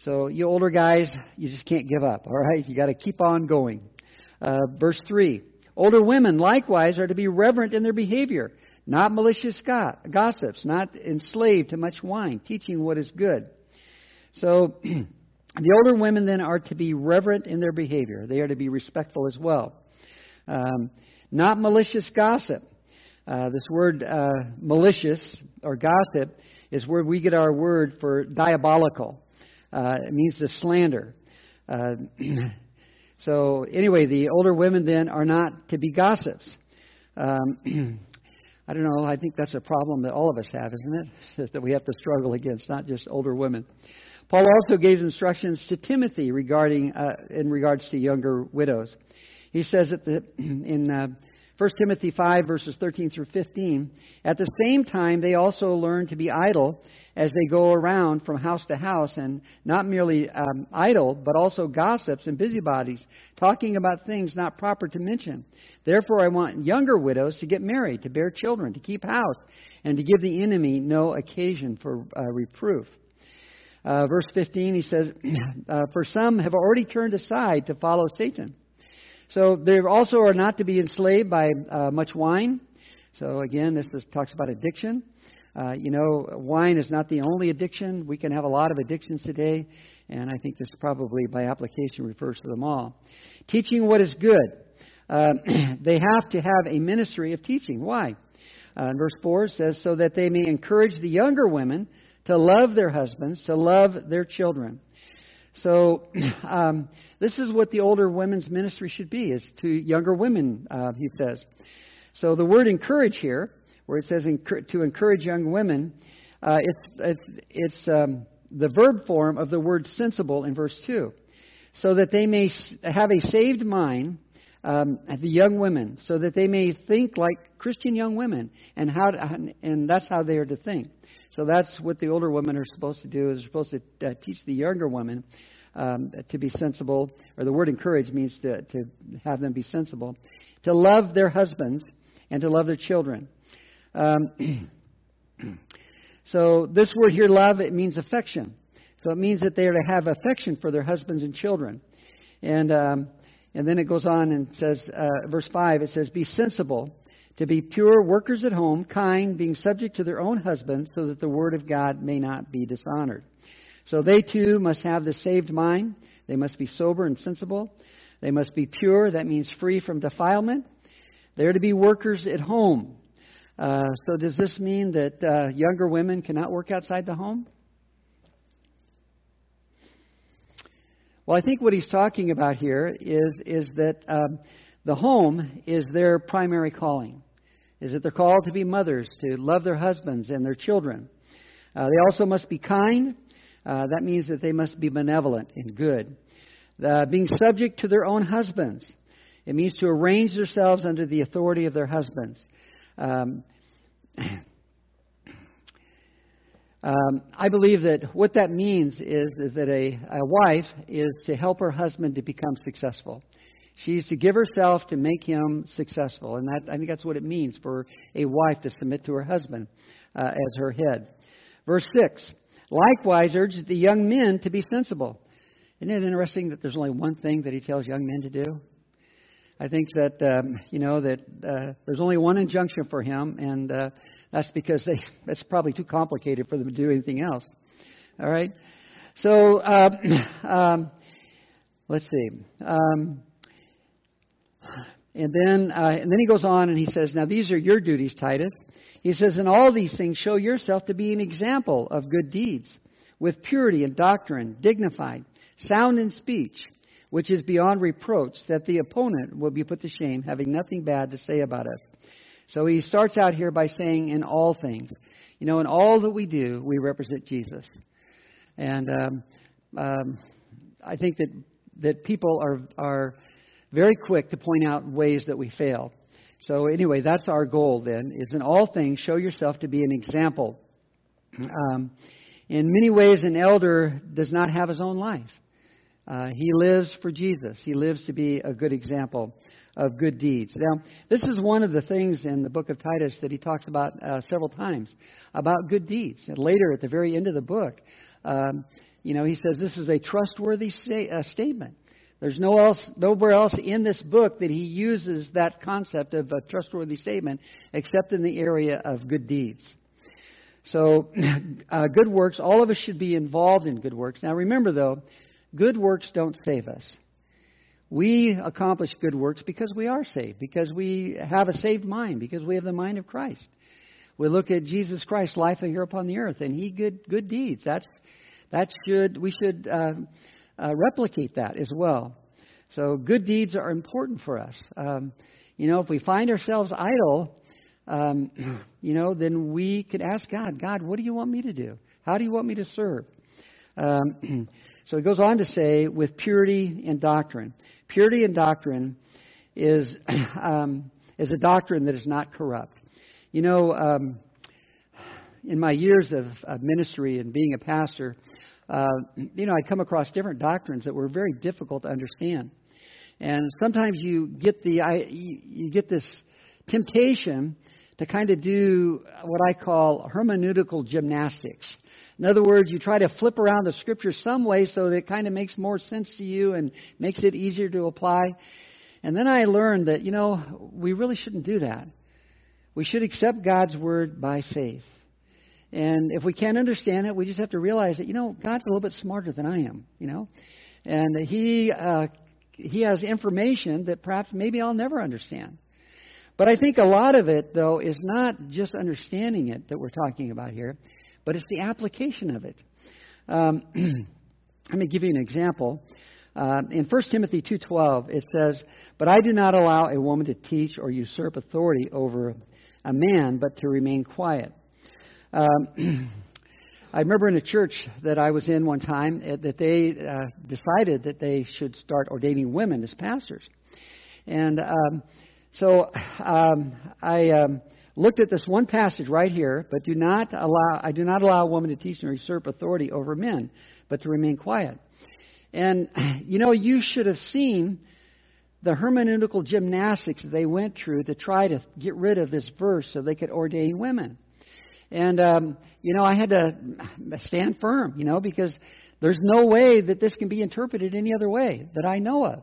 so you older guys, you just can't give up. All right, you got to keep on going. Uh, verse three. Older women, likewise, are to be reverent in their behavior, not malicious gossips, not enslaved to much wine, teaching what is good. So, the older women then are to be reverent in their behavior. They are to be respectful as well. Um, not malicious gossip. Uh, this word uh, malicious or gossip is where we get our word for diabolical. Uh, it means to slander. So, anyway, the older women then are not to be gossips. Um, I don't know. I think that's a problem that all of us have, isn't it? that we have to struggle against, not just older women. Paul also gave instructions to Timothy regarding uh, in regards to younger widows. He says that the, in uh, 1 Timothy 5, verses 13 through 15. At the same time, they also learn to be idle as they go around from house to house, and not merely um, idle, but also gossips and busybodies, talking about things not proper to mention. Therefore, I want younger widows to get married, to bear children, to keep house, and to give the enemy no occasion for uh, reproof. Uh, verse 15, he says, uh, For some have already turned aside to follow Satan. So they also are not to be enslaved by uh, much wine. So again, this is, talks about addiction. Uh, you know, wine is not the only addiction. We can have a lot of addictions today, and I think this probably by application refers to them all. Teaching what is good. Uh, they have to have a ministry of teaching. Why? Uh, verse 4 says, so that they may encourage the younger women to love their husbands, to love their children. So um, this is what the older women's ministry should be, is to younger women, uh, he says. So the word encourage here where it says to encourage young women, uh, it's, it's, it's um, the verb form of the word sensible in verse 2. So that they may have a saved mind, um, the young women, so that they may think like Christian young women, and how to, and that's how they are to think. So that's what the older women are supposed to do. Is supposed to uh, teach the younger women um, to be sensible, or the word encourage means to, to have them be sensible, to love their husbands and to love their children. Um, so this word here, love, it means affection. So it means that they are to have affection for their husbands and children. And um, and then it goes on and says, uh, verse five, it says, "Be sensible." To be pure, workers at home, kind, being subject to their own husbands, so that the word of God may not be dishonored. So they too must have the saved mind. They must be sober and sensible. They must be pure. That means free from defilement. They're to be workers at home. Uh, so does this mean that uh, younger women cannot work outside the home? Well, I think what he's talking about here is is that um, the home is their primary calling. Is that they're called to be mothers, to love their husbands and their children. Uh, they also must be kind. Uh, that means that they must be benevolent and good. Uh, being subject to their own husbands. It means to arrange themselves under the authority of their husbands. Um, um, I believe that what that means is, is that a, a wife is to help her husband to become successful. She's to give herself to make him successful. And that, I think that's what it means for a wife to submit to her husband uh, as her head. Verse 6 Likewise, urges the young men to be sensible. Isn't it interesting that there's only one thing that he tells young men to do? I think that um, you know that uh, there's only one injunction for him, and uh, that's because they, that's probably too complicated for them to do anything else. All right. So uh, um, let's see. Um, and then uh, and then he goes on and he says, "Now these are your duties, Titus." He says, "In all these things, show yourself to be an example of good deeds, with purity and doctrine, dignified, sound in speech." which is beyond reproach, that the opponent will be put to shame, having nothing bad to say about us. So he starts out here by saying, in all things. You know, in all that we do, we represent Jesus. And um, um, I think that, that people are, are very quick to point out ways that we fail. So anyway, that's our goal then, is in all things, show yourself to be an example. Um, in many ways, an elder does not have his own life. Uh, he lives for Jesus. He lives to be a good example of good deeds. Now, this is one of the things in the book of Titus that he talks about uh, several times about good deeds. And later, at the very end of the book, um, you know, he says this is a trustworthy sta- uh, statement. There's no else, nowhere else in this book that he uses that concept of a trustworthy statement except in the area of good deeds. So, uh, good works, all of us should be involved in good works. Now, remember though, Good works don't save us. We accomplish good works because we are saved, because we have a saved mind, because we have the mind of Christ. We look at Jesus Christ's life here upon the earth, and He good good deeds. That's that should we should uh, uh, replicate that as well. So good deeds are important for us. Um, you know, if we find ourselves idle, um, you know, then we could ask God, God, what do you want me to do? How do you want me to serve? Um, So he goes on to say, with purity and doctrine. Purity and doctrine is um, is a doctrine that is not corrupt. You know, um, in my years of, of ministry and being a pastor, uh, you know, I come across different doctrines that were very difficult to understand. And sometimes you get the I, you, you get this temptation to kind of do what I call hermeneutical gymnastics. In other words, you try to flip around the scripture some way so that it kind of makes more sense to you and makes it easier to apply. And then I learned that, you know, we really shouldn't do that. We should accept God's word by faith. And if we can't understand it, we just have to realize that, you know, God's a little bit smarter than I am, you know. And He, uh, he has information that perhaps maybe I'll never understand. But I think a lot of it, though, is not just understanding it that we're talking about here, but it's the application of it. Um, let me give you an example. Uh, in 1 Timothy 2:12, it says, "But I do not allow a woman to teach or usurp authority over a man, but to remain quiet." Um, I remember in a church that I was in one time that they uh, decided that they should start ordaining women as pastors, and um, so um, I um, looked at this one passage right here, but do not allow I do not allow a woman to teach and usurp authority over men, but to remain quiet. And you know, you should have seen the hermeneutical gymnastics they went through to try to get rid of this verse so they could ordain women. And um, you know, I had to stand firm, you know, because there's no way that this can be interpreted any other way that I know of.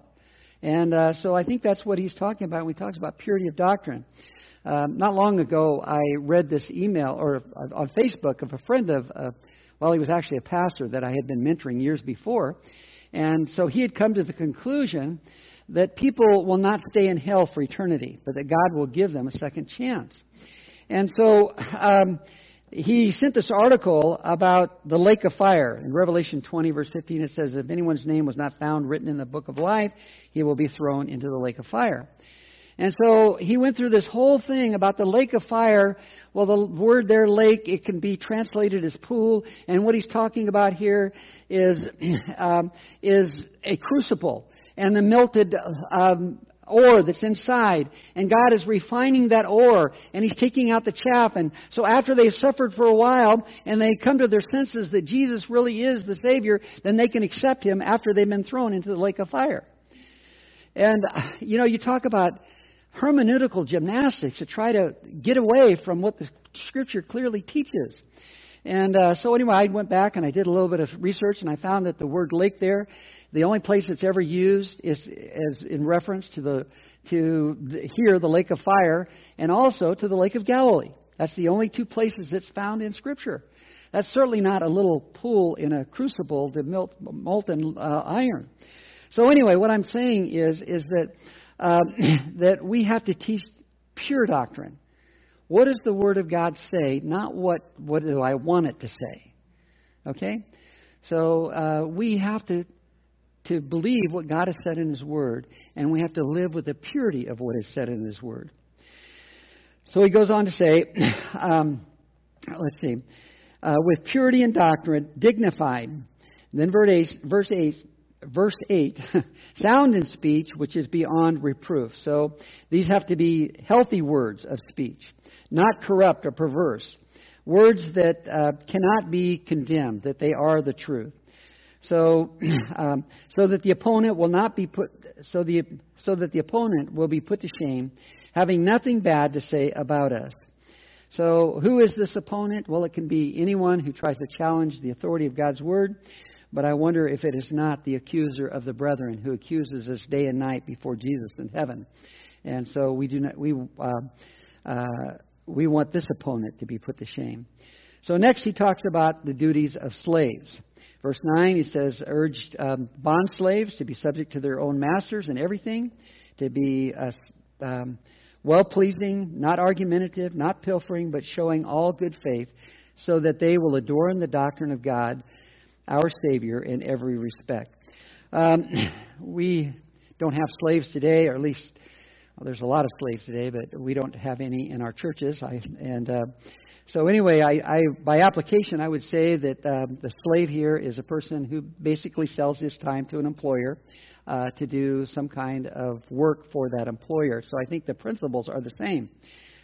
And uh, so I think that's what he's talking about when he talks about purity of doctrine. Um, not long ago, I read this email or uh, on Facebook of a friend of, uh, well, he was actually a pastor that I had been mentoring years before. And so he had come to the conclusion that people will not stay in hell for eternity, but that God will give them a second chance. And so um, he sent this article about the lake of fire. In Revelation 20, verse 15, it says, If anyone's name was not found written in the book of life, he will be thrown into the lake of fire. And so he went through this whole thing about the lake of fire. Well, the word there, lake, it can be translated as pool. And what he's talking about here is, um, is a crucible and the melted um, ore that's inside. And God is refining that ore and He's taking out the chaff. And so after they've suffered for a while and they come to their senses that Jesus really is the Savior, then they can accept Him after they've been thrown into the lake of fire. And, you know, you talk about hermeneutical gymnastics to try to get away from what the Scripture clearly teaches. And uh, so, anyway, I went back and I did a little bit of research, and I found that the word lake there, the only place it's ever used is, is in reference to the to the, here the lake of fire, and also to the lake of Galilee. That's the only two places it's found in Scripture. That's certainly not a little pool in a crucible to melt molten uh, iron. So anyway, what I'm saying is is that uh, that we have to teach pure doctrine. What does the Word of God say? Not what what do I want it to say. Okay, so uh, we have to to believe what God has said in His Word, and we have to live with the purity of what is said in His Word. So he goes on to say, um, let's see, uh, with purity and doctrine, dignified. And then verse 8, verse 8 verse 8 sound in speech which is beyond reproof. So these have to be healthy words of speech, not corrupt or perverse. Words that uh, cannot be condemned, that they are the truth. So, um, so that the opponent will not be put, so the so that the opponent will be put to shame, having nothing bad to say about us. So, who is this opponent? Well, it can be anyone who tries to challenge the authority of God's word. But I wonder if it is not the accuser of the brethren who accuses us day and night before Jesus in heaven. And so we do not we uh, uh, we want this opponent to be put to shame. So next he talks about the duties of slaves. Verse 9, he says, urged um, bond slaves to be subject to their own masters in everything, to be uh, um, well pleasing, not argumentative, not pilfering, but showing all good faith, so that they will adorn the doctrine of God, our Savior, in every respect. Um, we don't have slaves today, or at least well, there's a lot of slaves today, but we don't have any in our churches. I, and uh, so, anyway, I, I, by application, I would say that um, the slave here is a person who basically sells his time to an employer. uh, to do some kind of work for that employer. So I think the principles are the same.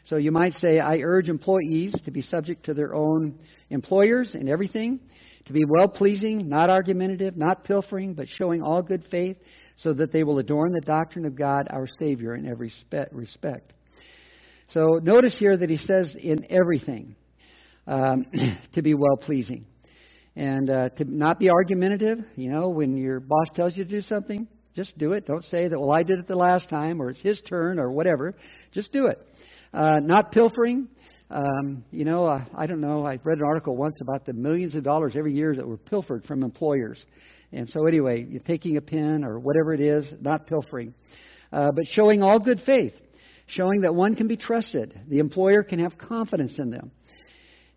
So you might say, I urge employees to be subject to their own employers in everything, to be well pleasing, not argumentative, not pilfering, but showing all good faith, so that they will adorn the doctrine of God our Savior in every respect. So notice here that he says in everything um, to be well pleasing and uh, to not be argumentative. You know, when your boss tells you to do something, just do it. Don't say that, well, I did it the last time or it's his turn or whatever. Just do it. Uh, not pilfering. Um, you know, uh, I don't know. I read an article once about the millions of dollars every year that were pilfered from employers. And so, anyway, you're taking a pen or whatever it is, not pilfering. Uh, but showing all good faith, showing that one can be trusted. The employer can have confidence in them.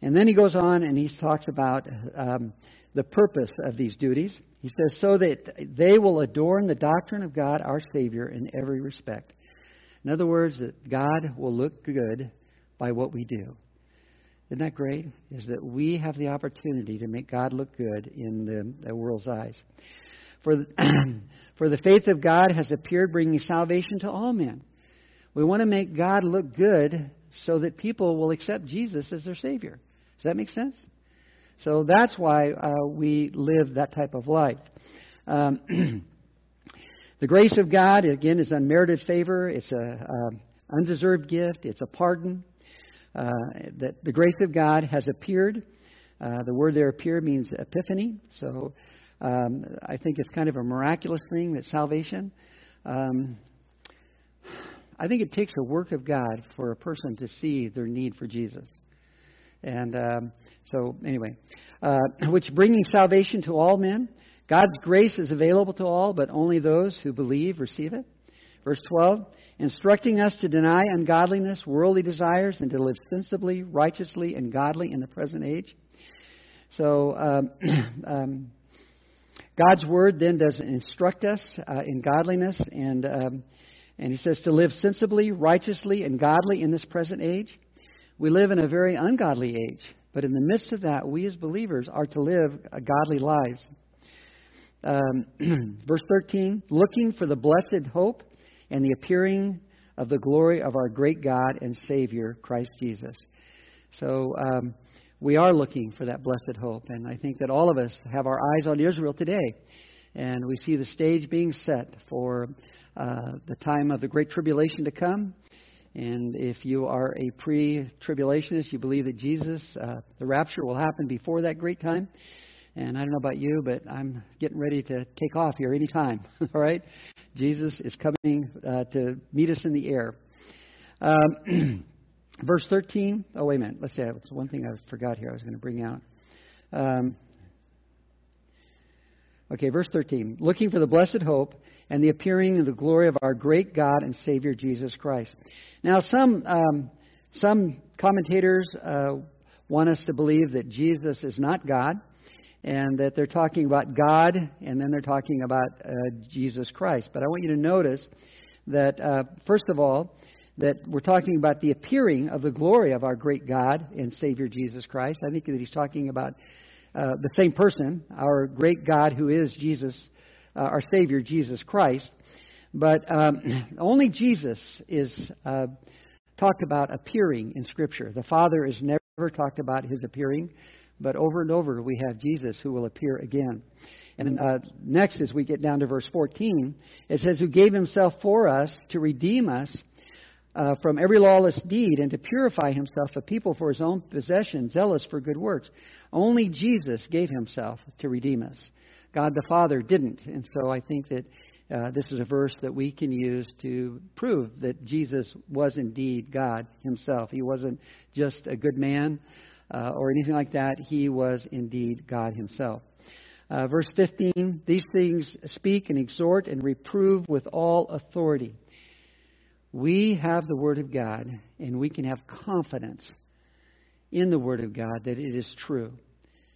And then he goes on and he talks about um, the purpose of these duties. He says, so that they will adorn the doctrine of God our Savior in every respect. In other words, that God will look good by what we do. Isn't that great? Is that we have the opportunity to make God look good in the, the world's eyes. For the, for the faith of God has appeared, bringing salvation to all men. We want to make God look good so that people will accept Jesus as their Savior. Does that make sense? So that's why uh, we live that type of life. Um, the grace of God, again, is unmerited favor. It's a um, undeserved gift. It's a pardon. Uh, that the grace of God has appeared. Uh, the word there appear means epiphany. So um, I think it's kind of a miraculous thing that salvation. Um, I think it takes a work of God for a person to see their need for Jesus. And um, so, anyway, uh, which bringing salvation to all men. God's grace is available to all, but only those who believe receive it. Verse 12, instructing us to deny ungodliness, worldly desires, and to live sensibly, righteously, and godly in the present age. So, um, um, God's word then does instruct us uh, in godliness, and um, and He says to live sensibly, righteously, and godly in this present age. We live in a very ungodly age, but in the midst of that, we as believers are to live godly lives. Um, verse 13 looking for the blessed hope and the appearing of the glory of our great God and Savior, Christ Jesus. So, um, we are looking for that blessed hope, and I think that all of us have our eyes on Israel today, and we see the stage being set for uh, the time of the great tribulation to come. And if you are a pre tribulationist, you believe that Jesus, uh, the rapture, will happen before that great time. And I don't know about you, but I'm getting ready to take off here anytime. All right? Jesus is coming uh, to meet us in the air. Um, verse 13. Oh, wait a minute. Let's see. It's one thing I forgot here I was going to bring out. Um, okay, verse 13. Looking for the blessed hope and the appearing of the glory of our great God and Savior Jesus Christ. Now, some um, some commentators uh, want us to believe that Jesus is not God, and that they're talking about God, and then they're talking about uh, Jesus Christ. But I want you to notice that uh, first of all, that we're talking about the appearing of the glory of our great God and Savior Jesus Christ. I think that he's talking about uh, the same person, our great God who is Jesus uh, our Savior, Jesus Christ. But um, only Jesus is uh, talked about appearing in Scripture. The Father is never talked about his appearing, but over and over we have Jesus who will appear again. And uh, next, as we get down to verse 14, it says, Who gave himself for us to redeem us uh, from every lawless deed and to purify himself a people for his own possession, zealous for good works. Only Jesus gave himself to redeem us. God the Father didn't. And so I think that uh, this is a verse that we can use to prove that Jesus was indeed God himself. He wasn't just a good man uh, or anything like that, he was indeed God himself. Uh, verse 15 These things speak and exhort and reprove with all authority. We have the Word of God, and we can have confidence in the Word of God that it is true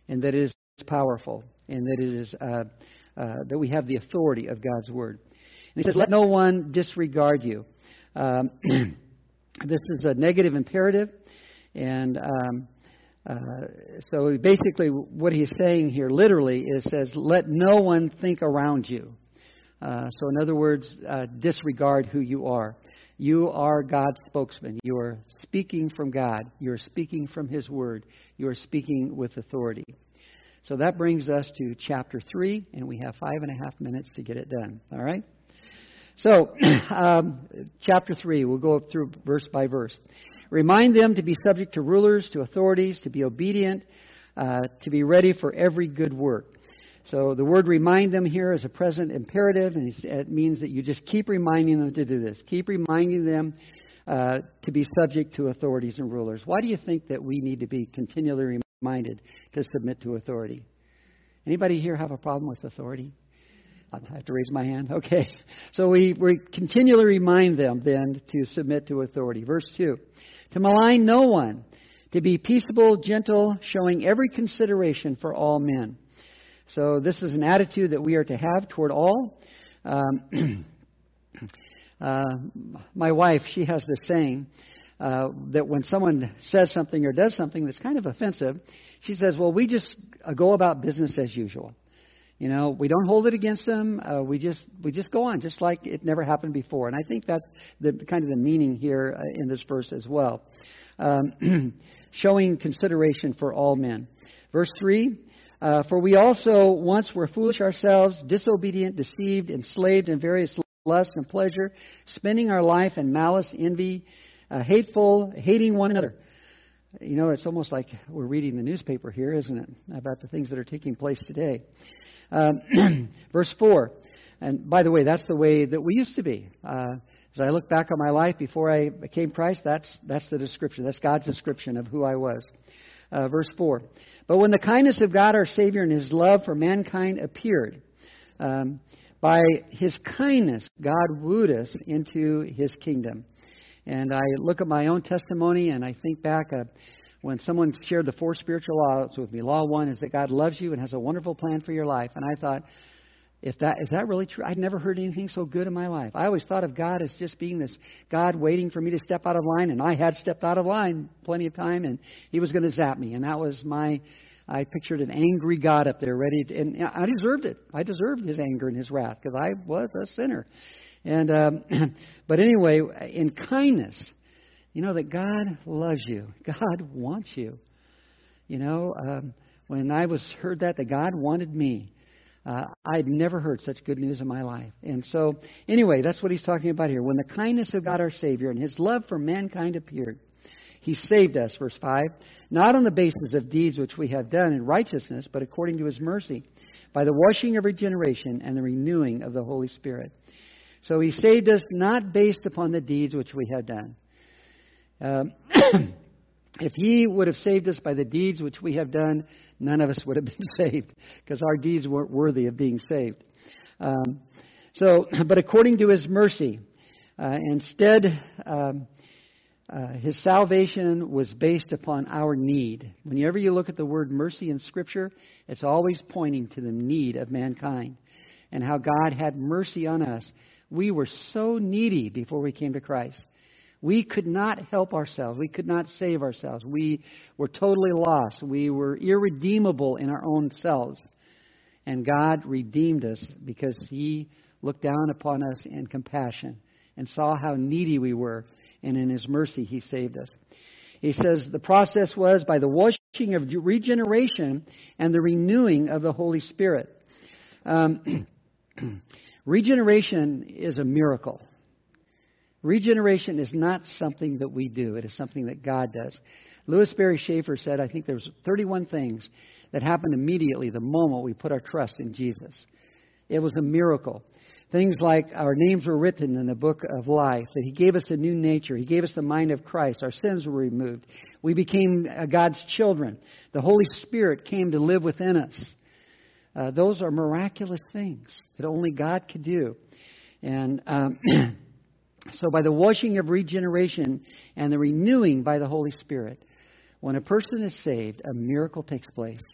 and that it is powerful and that it is uh, uh, that we have the authority of God's word. And he says, "Let no one disregard you." Um, this is a negative imperative, and um, uh, so basically, what he's saying here, literally, is says, "Let no one think around you." Uh, so, in other words, uh, disregard who you are. You are God's spokesman. You are speaking from God. You are speaking from His Word. You are speaking with authority. So that brings us to chapter 3, and we have five and a half minutes to get it done. All right? So, um, chapter 3, we'll go through verse by verse. Remind them to be subject to rulers, to authorities, to be obedient, uh, to be ready for every good work. So the word remind them here is a present imperative, and it means that you just keep reminding them to do this. Keep reminding them uh, to be subject to authorities and rulers. Why do you think that we need to be continually reminded to submit to authority? Anybody here have a problem with authority? I have to raise my hand. Okay. So we, we continually remind them then to submit to authority. Verse 2 To malign no one, to be peaceable, gentle, showing every consideration for all men. So this is an attitude that we are to have toward all. Um, uh, my wife, she has this saying uh, that when someone says something or does something that's kind of offensive, she says, "Well, we just go about business as usual." You know, we don't hold it against them. Uh, we just we just go on, just like it never happened before. And I think that's the kind of the meaning here uh, in this verse as well, um, showing consideration for all men. Verse three: uh, for we also once were foolish ourselves, disobedient, deceived, enslaved in various lusts and pleasure, spending our life in malice, envy, uh, hateful, hating one another. You know, it's almost like we're reading the newspaper here, isn't it? About the things that are taking place today. Um, verse 4. And by the way, that's the way that we used to be. Uh, as I look back on my life before I became Christ, that's, that's the description. That's God's description of who I was. Uh, verse 4. But when the kindness of God our Savior and His love for mankind appeared, um, by His kindness, God wooed us into His kingdom. And I look at my own testimony and I think back uh, when someone shared the four spiritual laws with me. Law one is that God loves you and has a wonderful plan for your life. And I thought, if that is that really true? I'd never heard anything so good in my life. I always thought of God as just being this God waiting for me to step out of line, and I had stepped out of line plenty of time, and He was going to zap me, and that was my. I pictured an angry God up there, ready, to, and I deserved it. I deserved His anger and His wrath because I was a sinner. And um, but anyway, in kindness, you know that God loves you. God wants you. You know, um, when I was heard that that God wanted me, uh, I'd never heard such good news in my life. And so, anyway, that's what he's talking about here. When the kindness of God our Savior and his love for mankind appeared, he saved us, verse 5, not on the basis of deeds which we have done in righteousness, but according to his mercy, by the washing of regeneration and the renewing of the Holy Spirit. So he saved us not based upon the deeds which we have done. Um, if he would have saved us by the deeds which we have done, none of us would have been saved because our deeds weren't worthy of being saved. Um, so, but according to his mercy, uh, instead, um, uh, his salvation was based upon our need. Whenever you look at the word mercy in Scripture, it's always pointing to the need of mankind and how God had mercy on us. We were so needy before we came to Christ. We could not help ourselves. We could not save ourselves. We were totally lost. We were irredeemable in our own selves. And God redeemed us because He looked down upon us in compassion and saw how needy we were. And in His mercy, He saved us. He says the process was by the washing of regeneration and the renewing of the Holy Spirit. Um, regeneration is a miracle. Regeneration is not something that we do, it is something that God does. Lewis Sperry Chafer said, I think there's 31 things that happened immediately the moment we put our trust in Jesus. It was a miracle. Things like our names were written in the book of life, that He gave us a new nature, He gave us the mind of Christ, our sins were removed, we became uh, God's children, the Holy Spirit came to live within us. Uh, those are miraculous things that only God could do. And um, So, by the washing of regeneration and the renewing by the Holy Spirit, when a person is saved, a miracle takes place.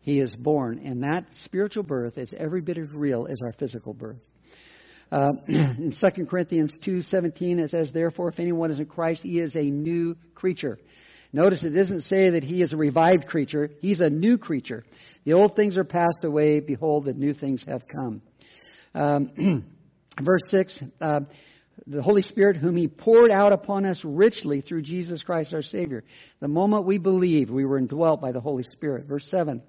He is born, and that spiritual birth is every bit as real as our physical birth. Uh, in 2 Corinthians 2:17 it says, "Therefore, if anyone is in Christ, he is a new creature." Notice it doesn't say that he is a revived creature; he's a new creature. The old things are passed away; behold, the new things have come. Um, verse 6 uh, the Holy Spirit, whom He poured out upon us richly through Jesus Christ our Savior. The moment we believed, we were indwelt by the Holy Spirit. Verse 7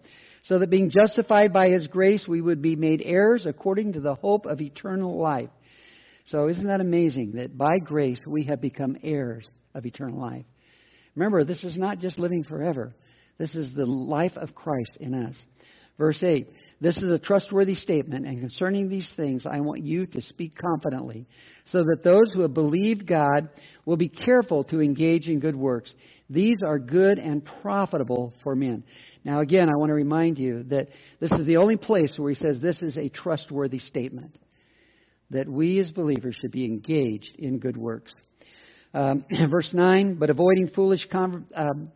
So that being justified by His grace, we would be made heirs according to the hope of eternal life. So, isn't that amazing that by grace we have become heirs of eternal life? Remember, this is not just living forever, this is the life of Christ in us. Verse 8 This is a trustworthy statement, and concerning these things I want you to speak confidently, so that those who have believed God will be careful to engage in good works. These are good and profitable for men. Now, again, I want to remind you that this is the only place where he says this is a trustworthy statement, that we as believers should be engaged in good works. Um, verse 9, but avoiding foolish con- um,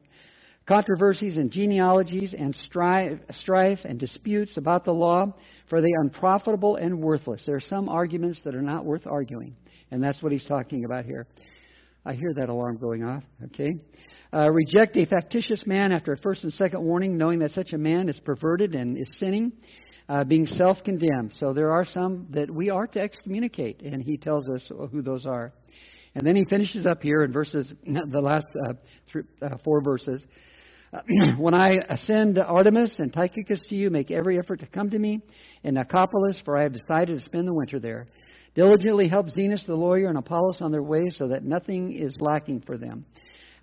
controversies and genealogies and strife, strife and disputes about the law, for they are unprofitable and worthless. There are some arguments that are not worth arguing, and that's what he's talking about here. I hear that alarm going off. Okay. Uh, reject a factitious man after a first and second warning, knowing that such a man is perverted and is sinning, uh, being self condemned. So there are some that we are to excommunicate, and he tells us who those are. And then he finishes up here in verses, the last uh, three, uh, four verses. when I ascend Artemas and Tychicus to you, make every effort to come to me in Nicopolis, for I have decided to spend the winter there. Diligently help Zenas the lawyer and Apollos on their way so that nothing is lacking for them.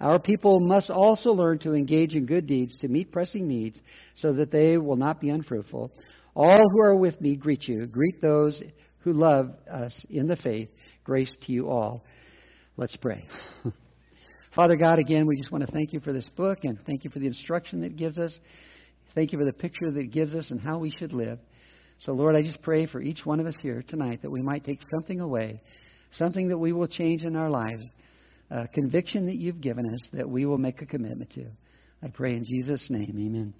Our people must also learn to engage in good deeds to meet pressing needs so that they will not be unfruitful. All who are with me greet you. Greet those who love us in the faith. Grace to you all. Let's pray. Father God, again, we just want to thank you for this book and thank you for the instruction that it gives us. Thank you for the picture that it gives us and how we should live. So, Lord, I just pray for each one of us here tonight that we might take something away, something that we will change in our lives, a conviction that you've given us that we will make a commitment to. I pray in Jesus' name. Amen.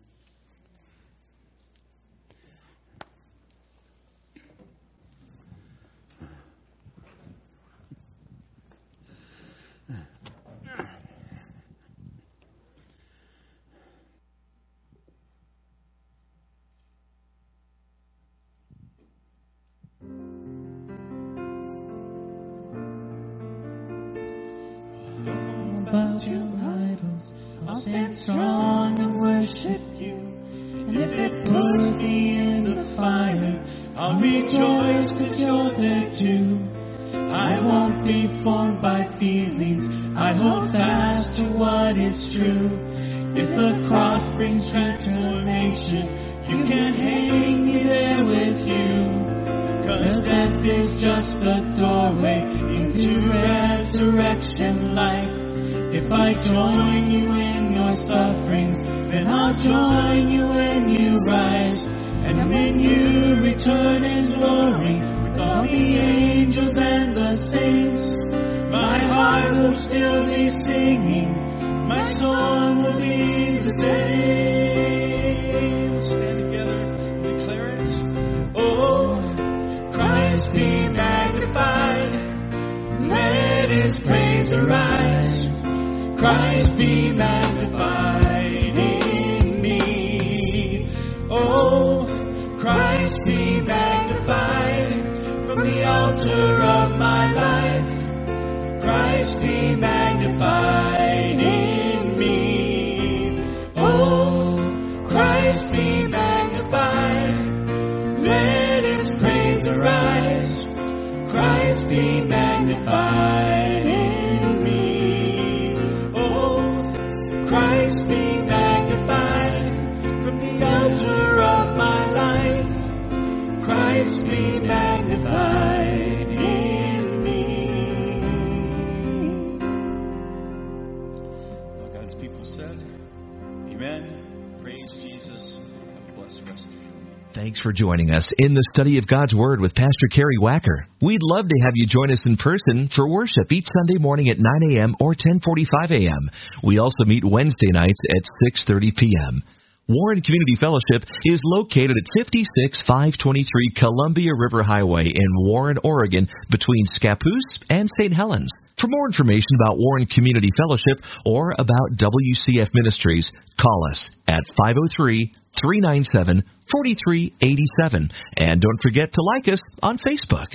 Us in the study of God's Word with Pastor Kerry Wacker. We'd love to have you join us in person for worship each Sunday morning at 9 a.m. or 10:45 a.m. We also meet Wednesday nights at 6:30 p.m. Warren Community Fellowship is located at 56523 Columbia River Highway in Warren, Oregon, between Scappoose and St. Helens. For more information about Warren Community Fellowship or about WCF Ministries, call us at 503 397 4387. And don't forget to like us on Facebook.